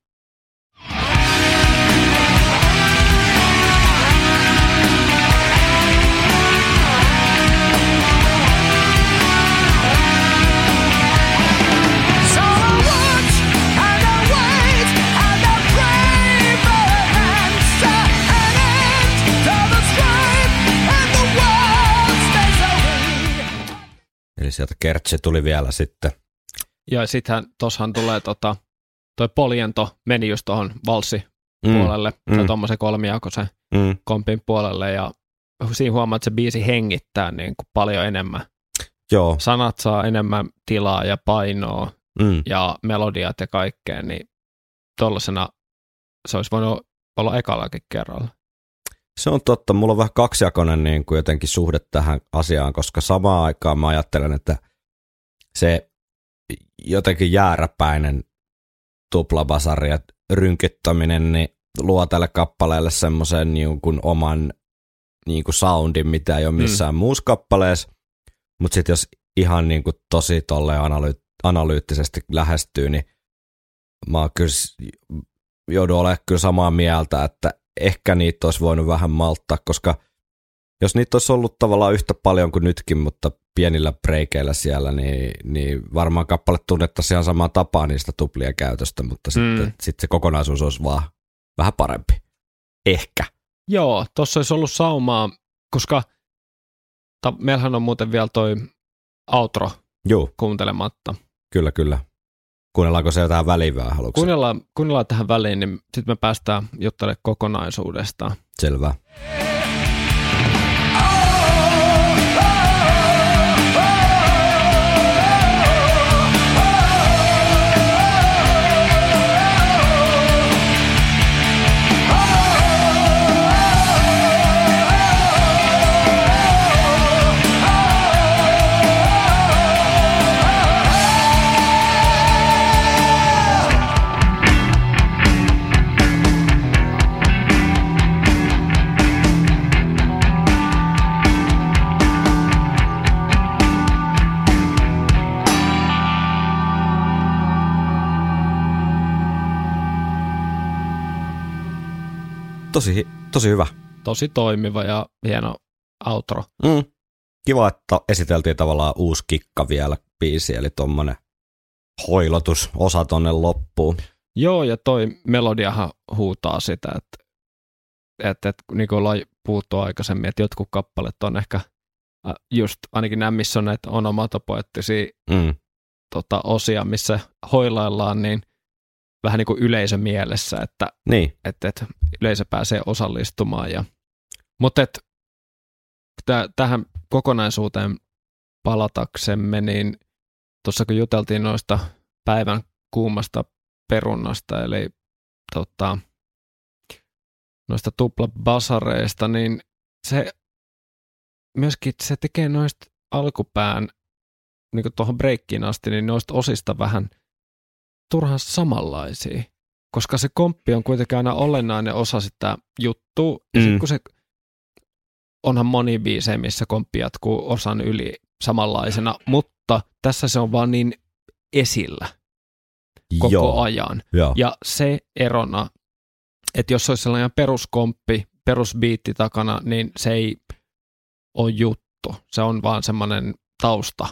Sieltä kertsi tuli vielä sitten. Ja sittenhän tossahan tulee tota, toi poljento meni just tuohon valssi mm. puolelle, mm. tai tuommoisen kolmijakoisen mm. kompin puolelle, ja siinä huomaa, että se biisi hengittää niin kuin paljon enemmän. Joo. Sanat saa enemmän tilaa ja painoa, mm. ja melodiat ja kaikkea, niin tuollaisena se olisi voinut olla ekallakin kerralla. Se on totta. Mulla on vähän kaksijakoinen niin kuin jotenkin suhde tähän asiaan, koska samaan aikaan mä ajattelen, että se jotenkin jääräpäinen tuplabasari ja rynkyttäminen niin luo tälle kappaleelle semmoisen niin kuin oman niin kuin soundin, mitä ei ole mm. missään mm. muussa kappaleessa. Mutta sitten jos ihan niin kuin tosi tolle analy- analyyttisesti lähestyy, niin mä kyllä joudun olemaan kyllä samaa mieltä, että ehkä niitä olisi voinut vähän malttaa, koska jos niitä olisi ollut tavallaan yhtä paljon kuin nytkin, mutta pienillä breikeillä siellä, niin, niin varmaan kappale tunnettaisiin ihan samaa tapaa niistä tuplien käytöstä, mutta mm. sitten, sitten se kokonaisuus olisi vaan vähän parempi. Ehkä. Joo, tuossa olisi ollut saumaa, koska ta, meillähän on muuten vielä toi outro Joo. kuuntelematta. Kyllä, kyllä. Kuunnellaanko se jotain väliin vähän, haluatko? Kuunnellaan, kuunnellaan tähän väliin, niin sitten me päästään juttelemaan kokonaisuudesta. Selvä. Tosi, tosi hyvä. Tosi toimiva ja hieno outro. Mm. Kiva, että esiteltiin tavallaan uusi kikka vielä biisi, eli tuommoinen hoilotus osa tonne loppuun. Joo, ja toi melodiahan huutaa sitä, että, että, että niin kuin ollaan puhuttu aikaisemmin, että jotkut kappalet on ehkä just ainakin nämä, missä on näitä onomatopoettisia mm. tota, osia, missä hoilaillaan, niin vähän niin kuin yleisön mielessä, että, niin. että, että yleisö pääsee osallistumaan. Ja, mutta et, t- tähän kokonaisuuteen palataksemme, niin tuossa kun juteltiin noista päivän kuumasta perunasta, eli tota, noista tuplabasareista, niin se myöskin se tekee noista alkupään, niin kuin tuohon breikkiin asti, niin noista osista vähän – turhan samanlaisia, koska se komppi on kuitenkin aina olennainen osa sitä juttua. Ja mm. kun se onhan moni biisejä, missä komppi jatkuu osan yli samanlaisena, mutta tässä se on vaan niin esillä koko Joo. ajan. Joo. Ja se erona, että jos olisi sellainen peruskomppi, perusbiitti takana, niin se ei ole juttu. Se on vaan semmoinen tausta.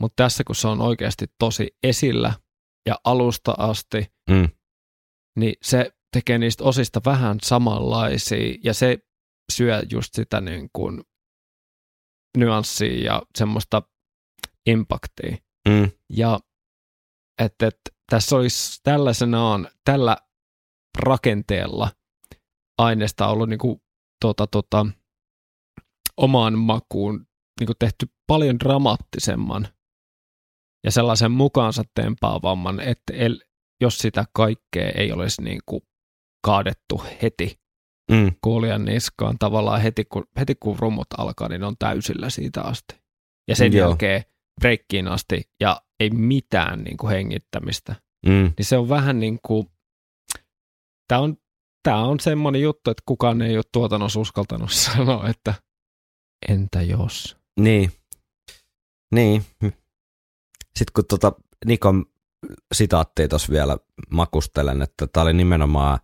Mutta tässä kun se on oikeasti tosi esillä, ja alusta asti, mm. niin se tekee niistä osista vähän samanlaisia ja se syö just sitä niin kuin nyanssia ja semmoista impaktia. Mm. Ja että et, tässä olisi tällaisenaan, tällä rakenteella aineesta ollut niin kuin, tota, tota, omaan makuun niin kuin tehty paljon dramaattisemman ja sellaisen mukaansa tempaavamman, että el, jos sitä kaikkea ei olisi niin kuin kaadettu heti mm. kuulijan niskaan tavallaan heti kun, heti kun rummut alkaa, niin on täysillä siitä asti. Ja sen Joo. jälkeen breikkiin asti ja ei mitään niin kuin hengittämistä. Mm. Niin se on vähän niin kuin, tämä on, tämä on semmoinen juttu, että kukaan ei ole tuotannossa uskaltanut [LAUGHS] sanoa, että entä jos? Niin. Niin. Sitten kun tuota Nikon sitaattia tuossa vielä makustelen, että tämä oli nimenomaan,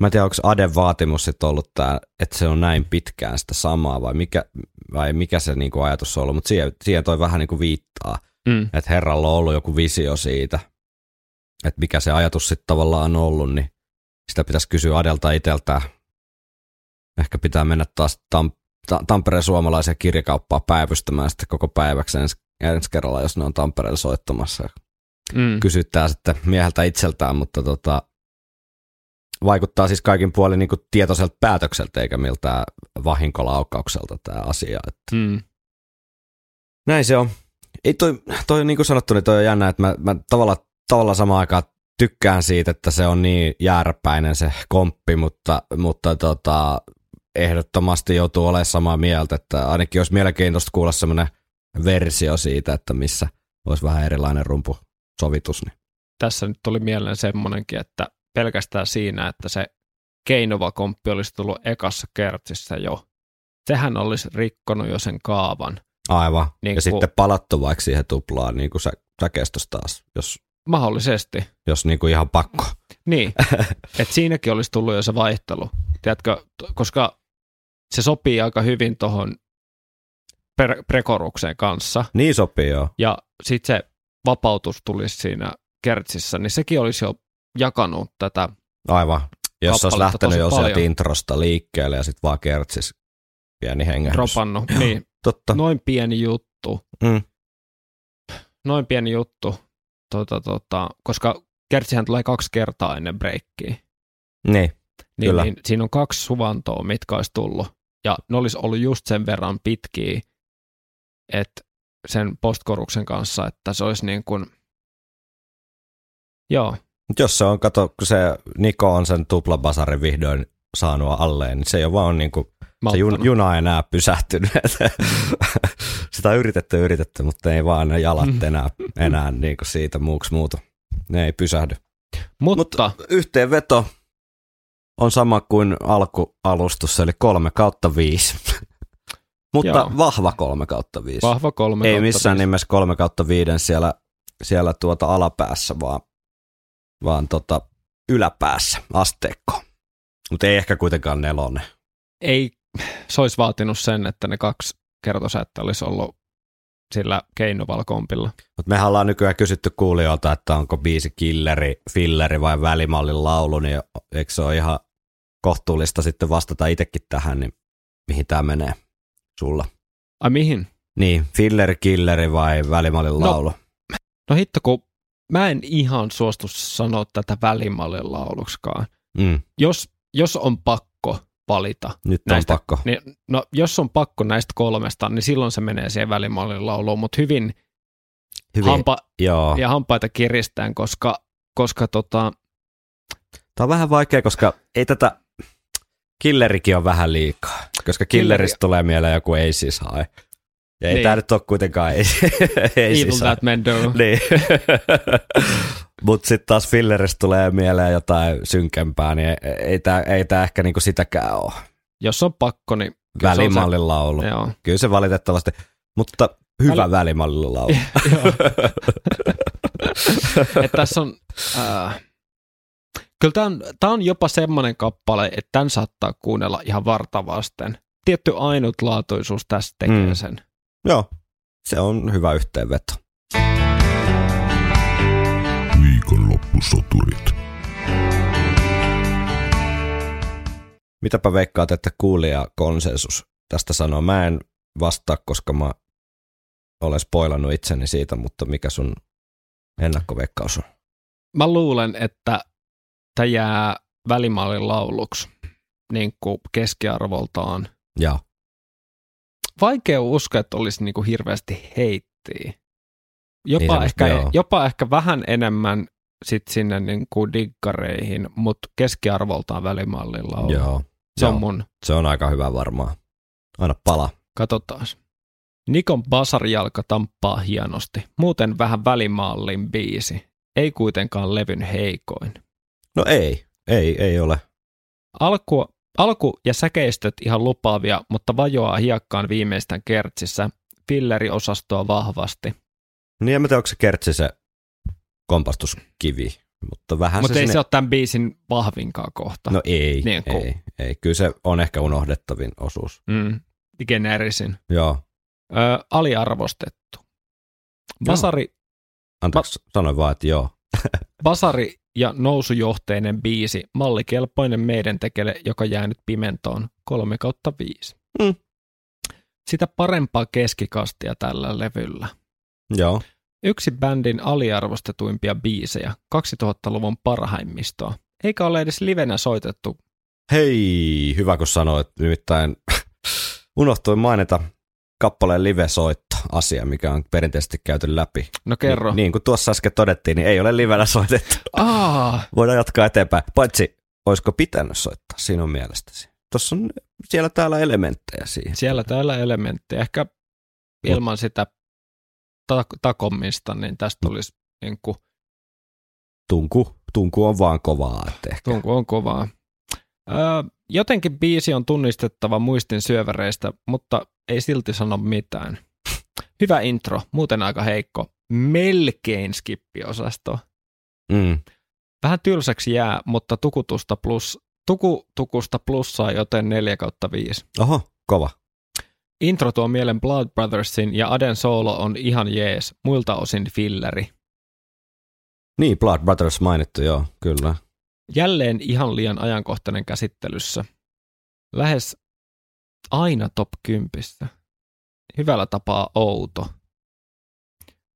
mä en tiedä onko Aden vaatimus sitten ollut tämä, että se on näin pitkään sitä samaa vai mikä, vai mikä se niinku ajatus on ollut, mutta siihen, siihen toi vähän niinku viittaa, mm. että herralla on ollut joku visio siitä, että mikä se ajatus sitten tavallaan on ollut, niin sitä pitäisi kysyä Adelta itseltään. Ehkä pitää mennä taas Tam- Tampereen suomalaisia kirjakauppaa päivystämään sitten koko päiväksi ensi, ensi kerralla, jos ne on Tampereella soittamassa. Mm. Kysyttää sitten mieheltä itseltään, mutta tota, vaikuttaa siis kaikin puolin niin tietoiselta päätökseltä eikä miltään vahinkolaukaukselta tämä asia. Että. Mm. Näin se on. Ei toi, toi niin kuin sanottu, niin toi on jännä, että mä, mä tavallaan, tavallaan samaan aikaan tykkään siitä, että se on niin jääräpäinen se komppi, mutta, mutta tota, ehdottomasti joutuu olemaan samaa mieltä, että ainakin olisi mielenkiintoista kuulla semmoinen versio siitä, että missä olisi vähän erilainen rumpu sovitus. Niin. Tässä nyt tuli mieleen semmoinenkin, että pelkästään siinä, että se keinova komppi olisi tullut ekassa kertsissä jo. Sehän olisi rikkonut jo sen kaavan. Aivan. Niin ja kun... sitten palattu vaikka siihen tuplaan niin kuin sä, säkeistössä taas, jos... Mahdollisesti. Jos niin kuin ihan pakko. Niin, [LAUGHS] että siinäkin olisi tullut jo se vaihtelu. Tiedätkö, koska se sopii aika hyvin tuohon pre- prekorukseen kanssa. Niin sopii, joo. Ja sitten se vapautus tulisi siinä kertsissä, niin sekin olisi jo jakanut tätä Aivan. Jos olisi lähtenyt jo sieltä introsta liikkeelle ja sitten vaan kertsis pieni hengähdys. Dropannut, niin. [LAUGHS] Totta. Noin pieni juttu. Mm. Noin pieni juttu. Tota, tota, koska kertsihän tulee kaksi kertaa ennen breikkiä. Niin, niin, kyllä. niin siinä on kaksi suvantoa, mitkä olisi tullut. Ja ne olisi ollut just sen verran pitkiä, että sen postkoruksen kanssa, että se olisi niin kuin, joo. Jos se on, kato, kun se Niko on sen tuplabasarin vihdoin saanut alleen, niin se ei ole vaan niin kuin, se jun, juna ei enää pysähtynyt. [LAUGHS] Sitä on yritetty yritetty, mutta ei vaan ne jalat mm. enää, enää niin kuin siitä muuksi muuta. Ne ei pysähdy. Mutta, mutta yhteenveto on sama kuin alkualustus, eli kolme kautta viisi. Mutta Joo. vahva kolme kautta viisi. Vahva kolme Ei missään 5. nimessä kolme kautta viiden siellä, siellä tuota alapäässä, vaan, vaan tota yläpäässä, asteikko. Mutta ei ehkä kuitenkaan nelonen. Ei, se olisi vaatinut sen, että ne kaksi kertosäettä olisi ollut sillä keinovalkompilla. Mutta mehän ollaan nykyään kysytty kuulijoilta, että onko biisi killeri, filleri vai välimallin laulu, niin eikö se ole ihan kohtuullista sitten vastata itsekin tähän, niin mihin tämä menee sulla? Ai mihin? Niin, filleri, killeri vai välimallin no, laulu? No hitto, kun mä en ihan suostu sanoa tätä välimallin lauluksikaan. Mm. Jos, jos on pakko valita. Nyt näistä, on pakko. Niin, no, jos on pakko näistä kolmesta, niin silloin se menee siihen välimallin lauluun, mutta hyvin, hyvin hampa, joo. ja hampaita kiristään, koska, koska tota... Tämä on vähän vaikea, koska ei tätä, killerikin on vähän liikaa, koska killeristä tulee mieleen joku ei siis hae. Ja ei niin. tämä nyt ole kuitenkaan ei, ei Evil that men do. Niin. Mutta sitten taas filleristä tulee mieleen jotain synkempää, niin ei, ei tämä ei tää ehkä niinku sitäkään ole. Jos on pakko, niin... Välimallin se... laulu. Joo. Kyllä se valitettavasti, mutta hyvä Väli... välimallin laulu. [LAUGHS] [LAUGHS] tässä on... Äh, kyllä tämä on, tää on jopa semmoinen kappale, että tämän saattaa kuunnella ihan vartavasten. Tietty ainutlaatuisuus tässä tekee mm. sen. Joo, se on hyvä yhteenveto. Viikonloppusoturit. Mitäpä veikkaat, että kuulija konsensus tästä sanoo? Mä en vastaa, koska mä olen spoilannut itseni siitä, mutta mikä sun ennakkoveikkaus on? Mä luulen, että tämä jää välimallin lauluksi niin kuin keskiarvoltaan. Joo. Vaikea uskoa, että olisi niin kuin hirveästi heittiä. Jopa, Niin ehkä, joo. jopa ehkä vähän enemmän sit sinne niin kuin diggareihin, mutta keskiarvoltaan välimallin laulu. Joo. Se on Joo. mun. Se on aika hyvä varmaan. Aina pala. Katsotaan. Nikon basarjalka tamppaa hienosti. Muuten vähän välimallin biisi. Ei kuitenkaan levyn heikoin. No ei, ei, ei ole. Alku, alku ja säkeistöt ihan lupaavia, mutta vajoaa hiekkaan viimeistään kertsissä. Filleriosastoa vahvasti. Niin en mä tiedä, onko se kertsi se kompastuskivi, mutta vähän Mutta se ei sinne... se ole tämän biisin vahvinkaan kohta. No ei, Niin kuin- ei, ei. Kyllä se on ehkä unohdettavin osuus. Mm, geneerisin. Joo. Ö, aliarvostettu. Basari, Anteeksi, sanoin vaan, että joo. basari ja nousujohteinen biisi, mallikelpoinen meidän tekele, joka jää nyt pimentoon 3 kautta 5. Mm. Sitä parempaa keskikastia tällä levyllä. Joo. Yksi bändin aliarvostetuimpia biisejä, 2000-luvun parhaimmistoa. Eikä ole edes livenä soitettu. Hei, hyvä kun sanoit. Nimittäin [LAUGHS] unohtuin mainita kappaleen live-soitto asia, mikä on perinteisesti käyty läpi. No kerro. Niin, niin kuin tuossa äsken todettiin, niin ei ole livenä soitettu. Aa, Voidaan jatkaa eteenpäin. Paitsi, olisiko pitänyt soittaa sinun mielestäsi? Tuossa on siellä täällä elementtejä siihen. siellä täällä elementti. Ehkä ilman sitä ta- takomista, niin tästä tulisi niin kuin, Tunku, tunku on vaan kovaa. Että ehkä. tunku on kovaa. Öö, jotenkin biisi on tunnistettava muistin syöväreistä, mutta ei silti sano mitään. Hyvä intro, muuten aika heikko. Melkein skippiosasto. Mm. Vähän tylsäksi jää, mutta tukutusta plus, tuku, tukusta plussaa, joten 4 kautta 5. Oho, kova. Intro tuo mielen Blood Brothersin ja Aden solo on ihan jees, muilta osin filleri. Niin, Blood Brothers mainittu, joo, kyllä. Jälleen ihan liian ajankohtainen käsittelyssä. Lähes aina top 10. Hyvällä tapaa outo.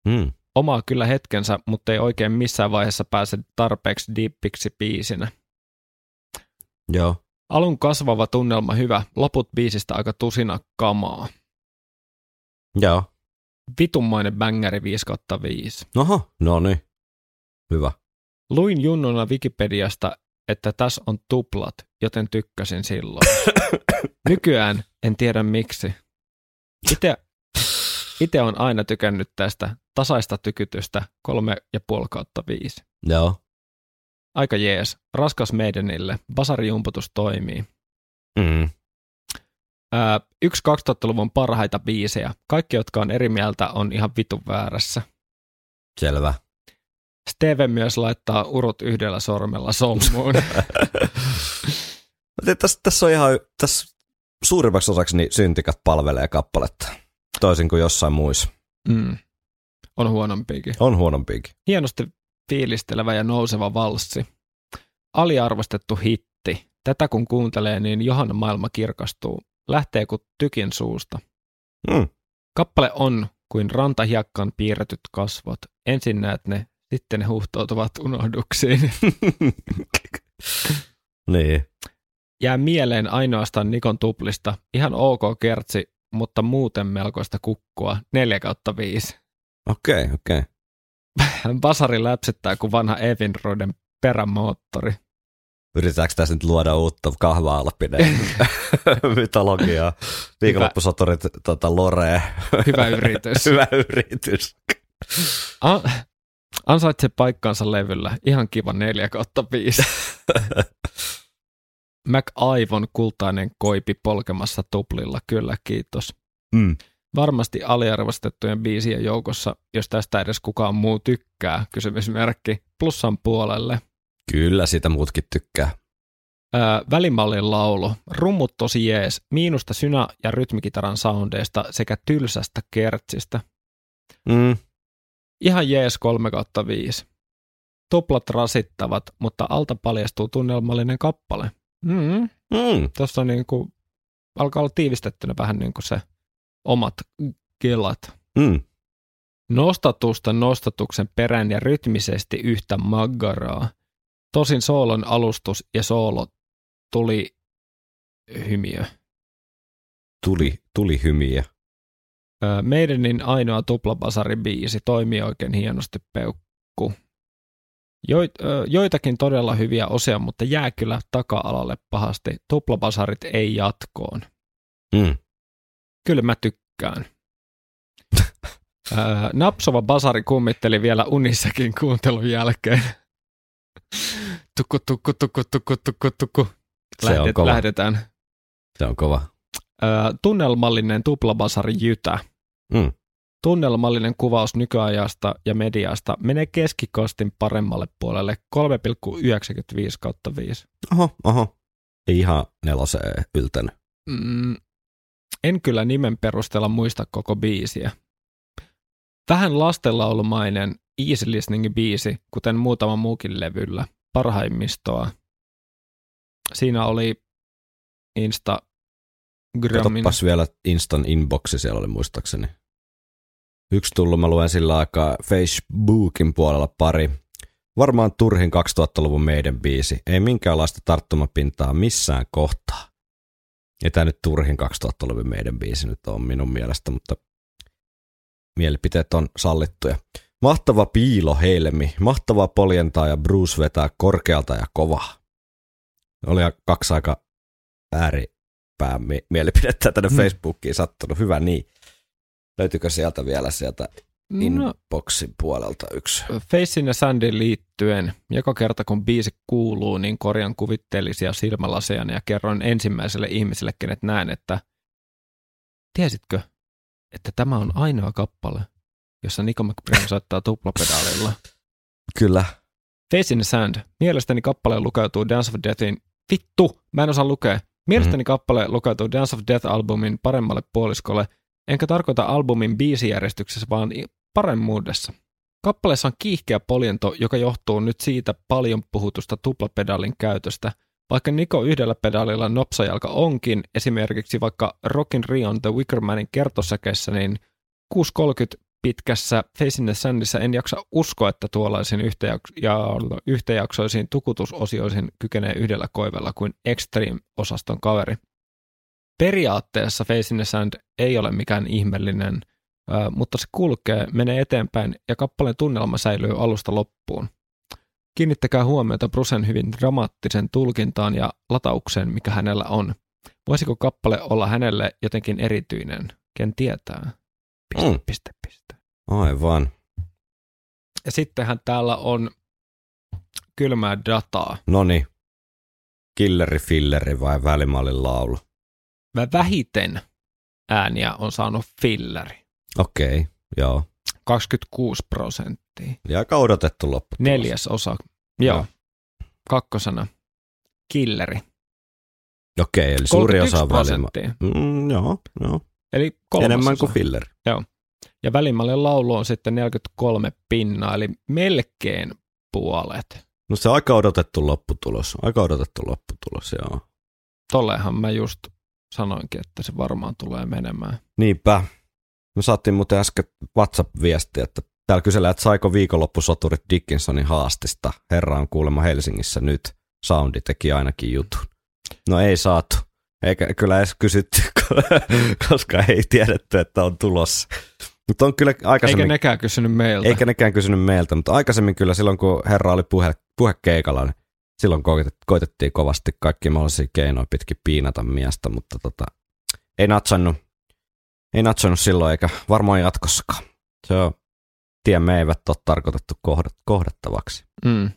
Mm. Omaa kyllä hetkensä, mutta ei oikein missään vaiheessa pääse tarpeeksi dippiksi biisinä. Joo. Alun kasvava tunnelma hyvä, loput biisistä aika tusina kamaa. Joo. Vitummainen bängäri 5 kautta 5. Oho, no niin. Hyvä. Luin junnuna Wikipediasta, että tässä on tuplat, joten tykkäsin silloin. [COUGHS] Nykyään en tiedä miksi. Itse, itse on aina tykännyt tästä tasaista tykytystä kolme ja puoli kautta viisi. Joo. Aika jees. Raskas Maidenille. Basarijumputus toimii. Mm. Ää, yksi 2000-luvun parhaita biisejä. Kaikki, jotka on eri mieltä, on ihan vitun väärässä. Selvä. Steve myös laittaa urut yhdellä sormella solmuun. [LAUGHS] Tässä, tässä on ihan, tässä suurimmaksi osaksi niin syntikat palvelee kappaletta, toisin kuin jossain muissa. mm. On huonompiakin. On huonompiakin. Hienosti fiilistelevä ja nouseva valssi. Aliarvostettu hitti. Tätä kun kuuntelee, niin Johanna maailma kirkastuu. Lähtee kuin tykin suusta. Mm. Kappale on kuin rantahiekkaan piirretyt kasvot. Ensin näet ne, sitten ne huhtoutuvat unohduksiin. [LAUGHS] niin. Jää mieleen ainoastaan Nikon tuplista. Ihan ok kertsi, mutta muuten melkoista kukkua. 4 kautta 5. Okei, okay, okei. Okay. Basari läpsettää kuin vanha Evinruuden perämoottori. Yritetäänkö tässä nyt luoda uutta kahva alppinen [LAUGHS] mytologiaa? Viikonloppusoturit tota, Lore. Hyvä yritys. [LAUGHS] Hyvä yritys. A- ansaitsee paikkaansa levyllä. Ihan kiva 4 kautta 5. [LAUGHS] McAivon kultainen koipi polkemassa tuplilla, kyllä kiitos. Mm. Varmasti aliarvostettujen biisien joukossa, jos tästä edes kukaan muu tykkää, kysymysmerkki, plussan puolelle. Kyllä sitä muutkin tykkää. Öö, välimallin laulu, rummut tosi jees, miinusta synä- ja rytmikitaran soundeista sekä tylsästä kertsistä. Mm. Ihan jees 3 kautta 5. Tuplat rasittavat, mutta alta paljastuu tunnelmallinen kappale. Mm. Mm. Tuossa niin kuin, alkaa olla tiivistettynä vähän niin kuin se omat kelat. Mm. Nostatusta nostatuksen perään ja rytmisesti yhtä maggaraa. Tosin soolon alustus ja soolo tuli hymiö. Tuli, tuli hymiö. Meidänin ainoa tuplabasari-biisi toimii oikein hienosti peukku. Joit, joitakin todella hyviä osia, mutta jää kyllä taka-alalle pahasti. Tuplabasarit ei jatkoon. Mm. Kyllä mä tykkään. [LAUGHS] Napsova basari kummitteli vielä unissakin kuuntelun jälkeen. tukku, tukku, tukku, tukku, tukku, tukku. Se on kova. Lähdetään. Se on kova. tunnelmallinen tuplabasari Jytä. Mm. Tunnelmallinen kuvaus nykyajasta ja mediasta menee keskikostin paremmalle puolelle 3,95 kautta 5. Oho, oho. Ihan neloseen yltänyt. Mm, en kyllä nimen perusteella muista koko biisiä. Vähän lastenlaulumainen easy listening biisi, kuten muutama muukin levyllä, parhaimmistoa. Siinä oli Insta Katsopas vielä Instan inboxi, siellä oli muistaakseni. Yksi tullut, mä luen sillä aikaa Facebookin puolella pari. Varmaan turhin 2000-luvun meidän biisi. Ei minkäänlaista tarttumapintaa missään kohtaa. Ei tämä nyt turhin 2000-luvun meidän biisi nyt on minun mielestä, mutta mielipiteet on sallittuja. Mahtava piilo helmi, mahtava poljentaa ja Bruce vetää korkealta ja kovaa. Oli kaksi aika ääripää mielipidettä tänne mm. Facebookiin sattunut. Hyvä niin. Löytyykö sieltä vielä sieltä no. inboxin puolelta yksi? Facein ja Sandin liittyen, joka kerta kun biisi kuuluu, niin korjan kuvitteellisia silmälaseja ja kerroin ensimmäiselle ihmiselle, kenet näen, että tiesitkö, että tämä on ainoa kappale, jossa Nico McBrain soittaa tuplapedaalilla. Kyllä. Face in the Sand. Mielestäni kappale lukeutuu Dance of Deathin. Vittu, mä en osaa lukea. Mielestäni mm-hmm. kappale lukeutuu Dance of Death-albumin paremmalle puoliskolle, enkä tarkoita albumin biisijärjestyksessä, vaan paremmuudessa. Kappaleessa on kiihkeä poljento, joka johtuu nyt siitä paljon puhutusta tuplapedaalin käytöstä. Vaikka Niko yhdellä pedaalilla nopsajalka onkin, esimerkiksi vaikka Rockin Rion The Wickermanin kertosäkeessä, niin 6.30 pitkässä Face in the Sandissa en jaksa uskoa, että tuollaisiin ja yhtäjaksoisiin tukutusosioihin kykenee yhdellä koivella kuin Extreme-osaston kaveri. Periaatteessa Face in the Sand ei ole mikään ihmeellinen, mutta se kulkee, menee eteenpäin ja kappaleen tunnelma säilyy alusta loppuun. Kiinnittäkää huomiota Brusen hyvin dramaattisen tulkintaan ja lataukseen, mikä hänellä on. Voisiko kappale olla hänelle jotenkin erityinen? Ken tietää? Piste, mm. piste, piste. Aivan. Ja sittenhän täällä on kylmää dataa. Noni. Killeri, filleri vai välimallin laulu? Vähiten ääniä on saanut filleri. Okei, okay, joo. 26 prosenttia. Ja aika odotettu loppu. Neljäs osa. Joo. joo. Kakkosena killeri. Okei, eli suuri osa on. Mm, joo, joo. Eli Enemmän kuin filler. Joo. Ja välimallin laulu on sitten 43 pinnaa, eli melkein puolet. No se on aika odotettu lopputulos. Aika odotettu lopputulos, joo. Tollehan mä just sanoinkin, että se varmaan tulee menemään. Niinpä. Me saatiin muuten äsken WhatsApp-viestiä, että täällä kysellään, että saiko viikonloppusoturit Dickinsonin haastista. Herra on kuulemma Helsingissä nyt. Soundi teki ainakin jutun. No ei saatu. Eikä kyllä edes kysytty, [LAUGHS] koska ei tiedetty, että on tulossa. Mutta on kyllä aikaisemmin... Eikä nekään kysynyt meiltä. Eikä nekään kysynyt meiltä, mutta aikaisemmin kyllä silloin, kun herra oli puhe, puhekeikalla, niin silloin koitettiin kovasti kaikki mahdollisia keinoja pitkin piinata miestä, mutta tota, ei natsannut, ei natsannut silloin eikä varmaan jatkossakaan. Se on, tie me eivät ole tarkoitettu kohdat, kohdattavaksi. Mm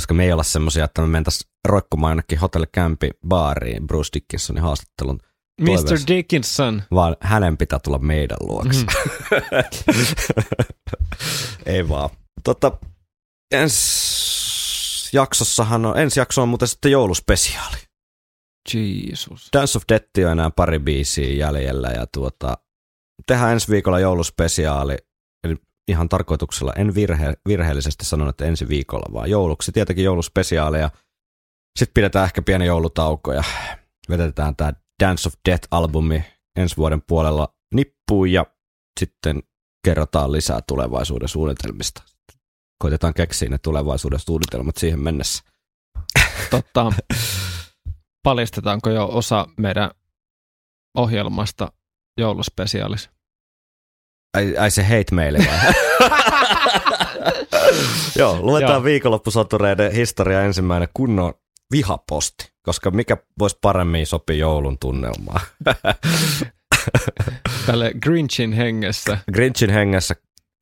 koska me ei olla semmoisia, että me mentäisiin roikkumaan jonnekin hotellikämpi baariin Bruce Dickinsonin haastattelun Mr. Dickinson. Vaan hänen pitää tulla meidän luokse. Mm. [LAUGHS] ei vaan. Tota, ensi jaksossahan on, ensi jakso on muuten sitten jouluspesiaali. Jesus. Dance of Death on enää pari biisiä jäljellä ja tuota, tehdään ensi viikolla jouluspesiaali ihan tarkoituksella, en virhe, virheellisesti sanonut, että ensi viikolla, vaan jouluksi. Tietenkin jouluspesiaaleja. Sitten pidetään ehkä pieni joulutauko ja vedetään tämä Dance of Death-albumi ensi vuoden puolella nippuun ja sitten kerrotaan lisää tulevaisuuden suunnitelmista koitetaan keksiä ne tulevaisuuden suunnitelmat siihen mennessä. Totta, paljastetaanko jo osa meidän ohjelmasta jouluspesiaalis? Ai, ai se hate meille vai? [LAUGHS] Joo, luetaan Joo. viikonloppusotureiden historia ensimmäinen kunnon vihaposti, koska mikä voisi paremmin sopia joulun tunnelmaan. Tälle Grinchin hengessä. Grinchin hengessä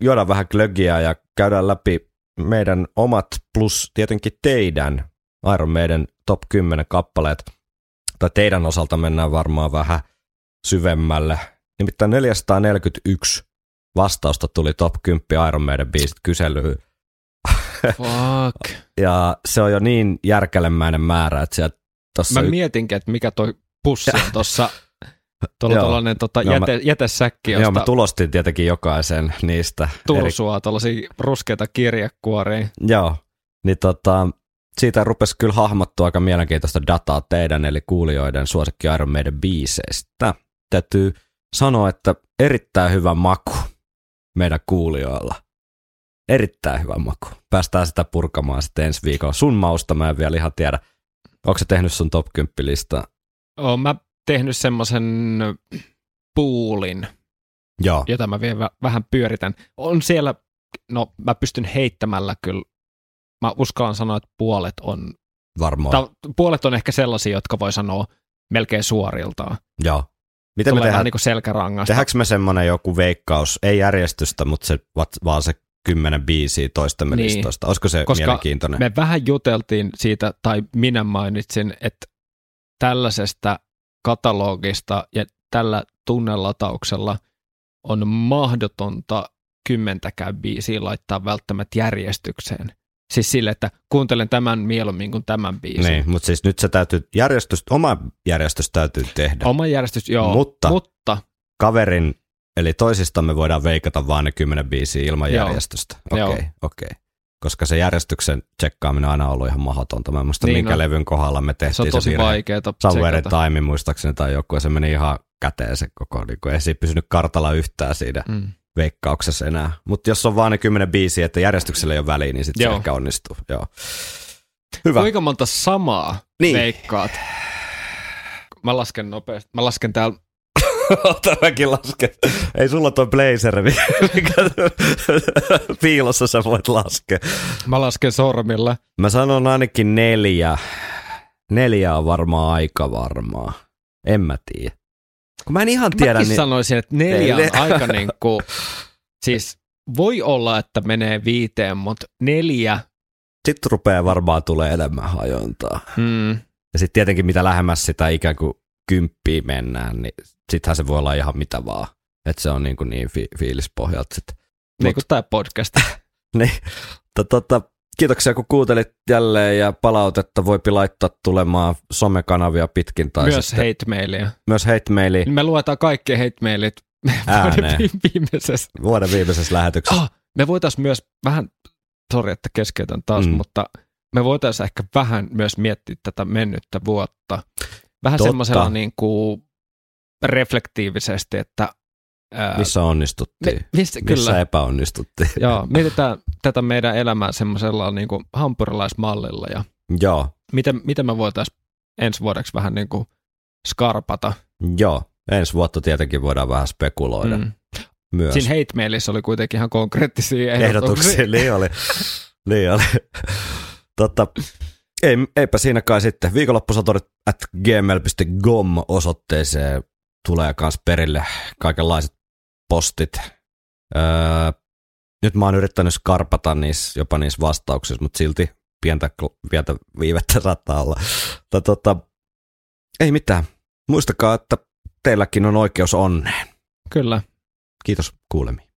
juodaan vähän glögiä ja käydään läpi meidän omat plus tietenkin teidän Iron Maiden top 10 kappaleet. Tai teidän osalta mennään varmaan vähän syvemmälle. Nimittäin 441 vastausta tuli top 10 Iron Maiden biisit kyselyyn. Fuck. [LAUGHS] ja se on jo niin järkelemäinen määrä, että sieltä tossa... Mä mietinkin, että mikä toi pussi on [LAUGHS] tuossa Tuolla tuollainen tota, joo, jäte, mä, jätesäkki, josta... Joo, mä tulostin tietenkin jokaisen niistä. Tursua, eri... tuollaisia ruskeita kirjekuoria. Joo, niin tota, siitä rupesi kyllä hahmottua aika mielenkiintoista dataa teidän eli kuulijoiden suosikki Iron Maiden biiseistä. Täytyy sanoa, että erittäin hyvä maku meidän kuulijoilla. Erittäin hyvä maku. Päästään sitä purkamaan sitten ensi viikolla. Sun mausta mä en vielä ihan tiedä. Onko se tehnyt sun top 10 listaa? Oon mä tehnyt semmoisen puulin, Joo. jota mä vielä vähän pyöritän. On siellä, no mä pystyn heittämällä kyllä, mä uskallan sanoa, että puolet on, Varmaan. Ta, puolet on ehkä sellaisia, jotka voi sanoa melkein suoriltaan. Joo. Miten Tulee me tehdään, niin selkärangasta. Tehdäänkö me semmoinen joku veikkaus, ei järjestystä, mutta se, vaan se kymmenen biisiä toistemme niin. listoista. Olisiko se Koska mielenkiintoinen? me vähän juteltiin siitä, tai minä mainitsin, että tällaisesta katalogista ja tällä tunnelatauksella on mahdotonta kymmentäkään biisiä laittaa välttämättä järjestykseen. Siis sille, että kuuntelen tämän mieluummin kuin tämän biisin. Niin, mutta siis nyt se täytyy, järjestys, oma järjestys täytyy tehdä. Oma järjestys, joo. Mutta, mutta kaverin, eli toisistamme voidaan veikata vain ne kymmenen biisiä ilman joo. järjestystä. Okei, okay, okei. Okay. Koska se järjestyksen tsekkaaminen on aina ollut ihan mahdotonta. Mä en muista, niin, minkä no, levyn kohdalla me tehtiin se, on tosi se vaikeeta Somewhere Time muistaakseni tai joku, ja se meni ihan käteen se koko, niin kuin, ei siinä pysynyt kartalla yhtään siinä. Mm veikkauksessa enää. Mutta jos on vaan ne kymmenen biisiä, että järjestyksellä ei ole väliä, niin sitten se ehkä onnistuu. Joo. Hyvä. Kuinka monta samaa niin. veikkaat? Mä lasken nopeasti. Mä lasken täällä [LAUGHS] Ota mäkin lasken. Ei sulla toi blazer, mikä [LAUGHS] piilossa sä voit laskea. Mä lasken sormilla. Mä sanon ainakin neljä. Neljä on varmaan aika varmaa. En mä tiedä. Kun mä en ihan tiedä. Mäkin niin... sanoisin, että neljä on [LAUGHS] aika niin kuin, siis voi olla, että menee viiteen, mutta neljä. Sitten rupeaa varmaan tulee enemmän hajontaa. Hmm. Ja sitten tietenkin mitä lähemmäs sitä ikään kuin kymppiä mennään, niin sittenhän se voi olla ihan mitä vaan. Että se on niin, kuin niin fi- fiilispohjalta sitten. Niin kuin tämä podcast. [LAUGHS] niin. Tota, Kiitoksia, kun kuuntelit jälleen ja palautetta voipi laittaa tulemaan somekanavia pitkin. Tai Myös hate-mailia. Myös hate-mailia. Me luetaan kaikki hate-mailit vuoden viimeisessä. Vuoden viimeisessä lähetyksessä. Oh, me voitaisiin myös vähän, sori että keskeytän taas, mm. mutta me voitaisiin ehkä vähän myös miettiä tätä mennyttä vuotta. Vähän semmoisella niin kuin reflektiivisesti, että Ää, missä onnistuttiin, me, missä, missä kyllä. epäonnistuttiin. [LAUGHS] Joo, mietitään tätä meidän elämää semmoisella niin kuin hampurilaismallilla ja Joo. Miten, miten me voitaisiin ensi vuodeksi vähän niin kuin skarpata. Joo, ensi vuotta tietenkin voidaan vähän spekuloida. Mm. Myös. Siinä hate oli kuitenkin ihan konkreettisia ehdotuksia. ehdotuksia niin oli. [LAUGHS] niin oli. Totta, ei, eipä siinä kai sitten. Viikonloppusatorit at gmail.com osoitteeseen tulee myös perille kaikenlaiset postit. Öö, nyt mä oon yrittänyt skarpata niissä, jopa niissä vastauksissa, mutta silti pientä, pientä viivettä [LAUGHS] saattaa olla. Mutta tota, ei mitään. Muistakaa, että teilläkin on oikeus onneen. Kyllä. Kiitos kuulemiin.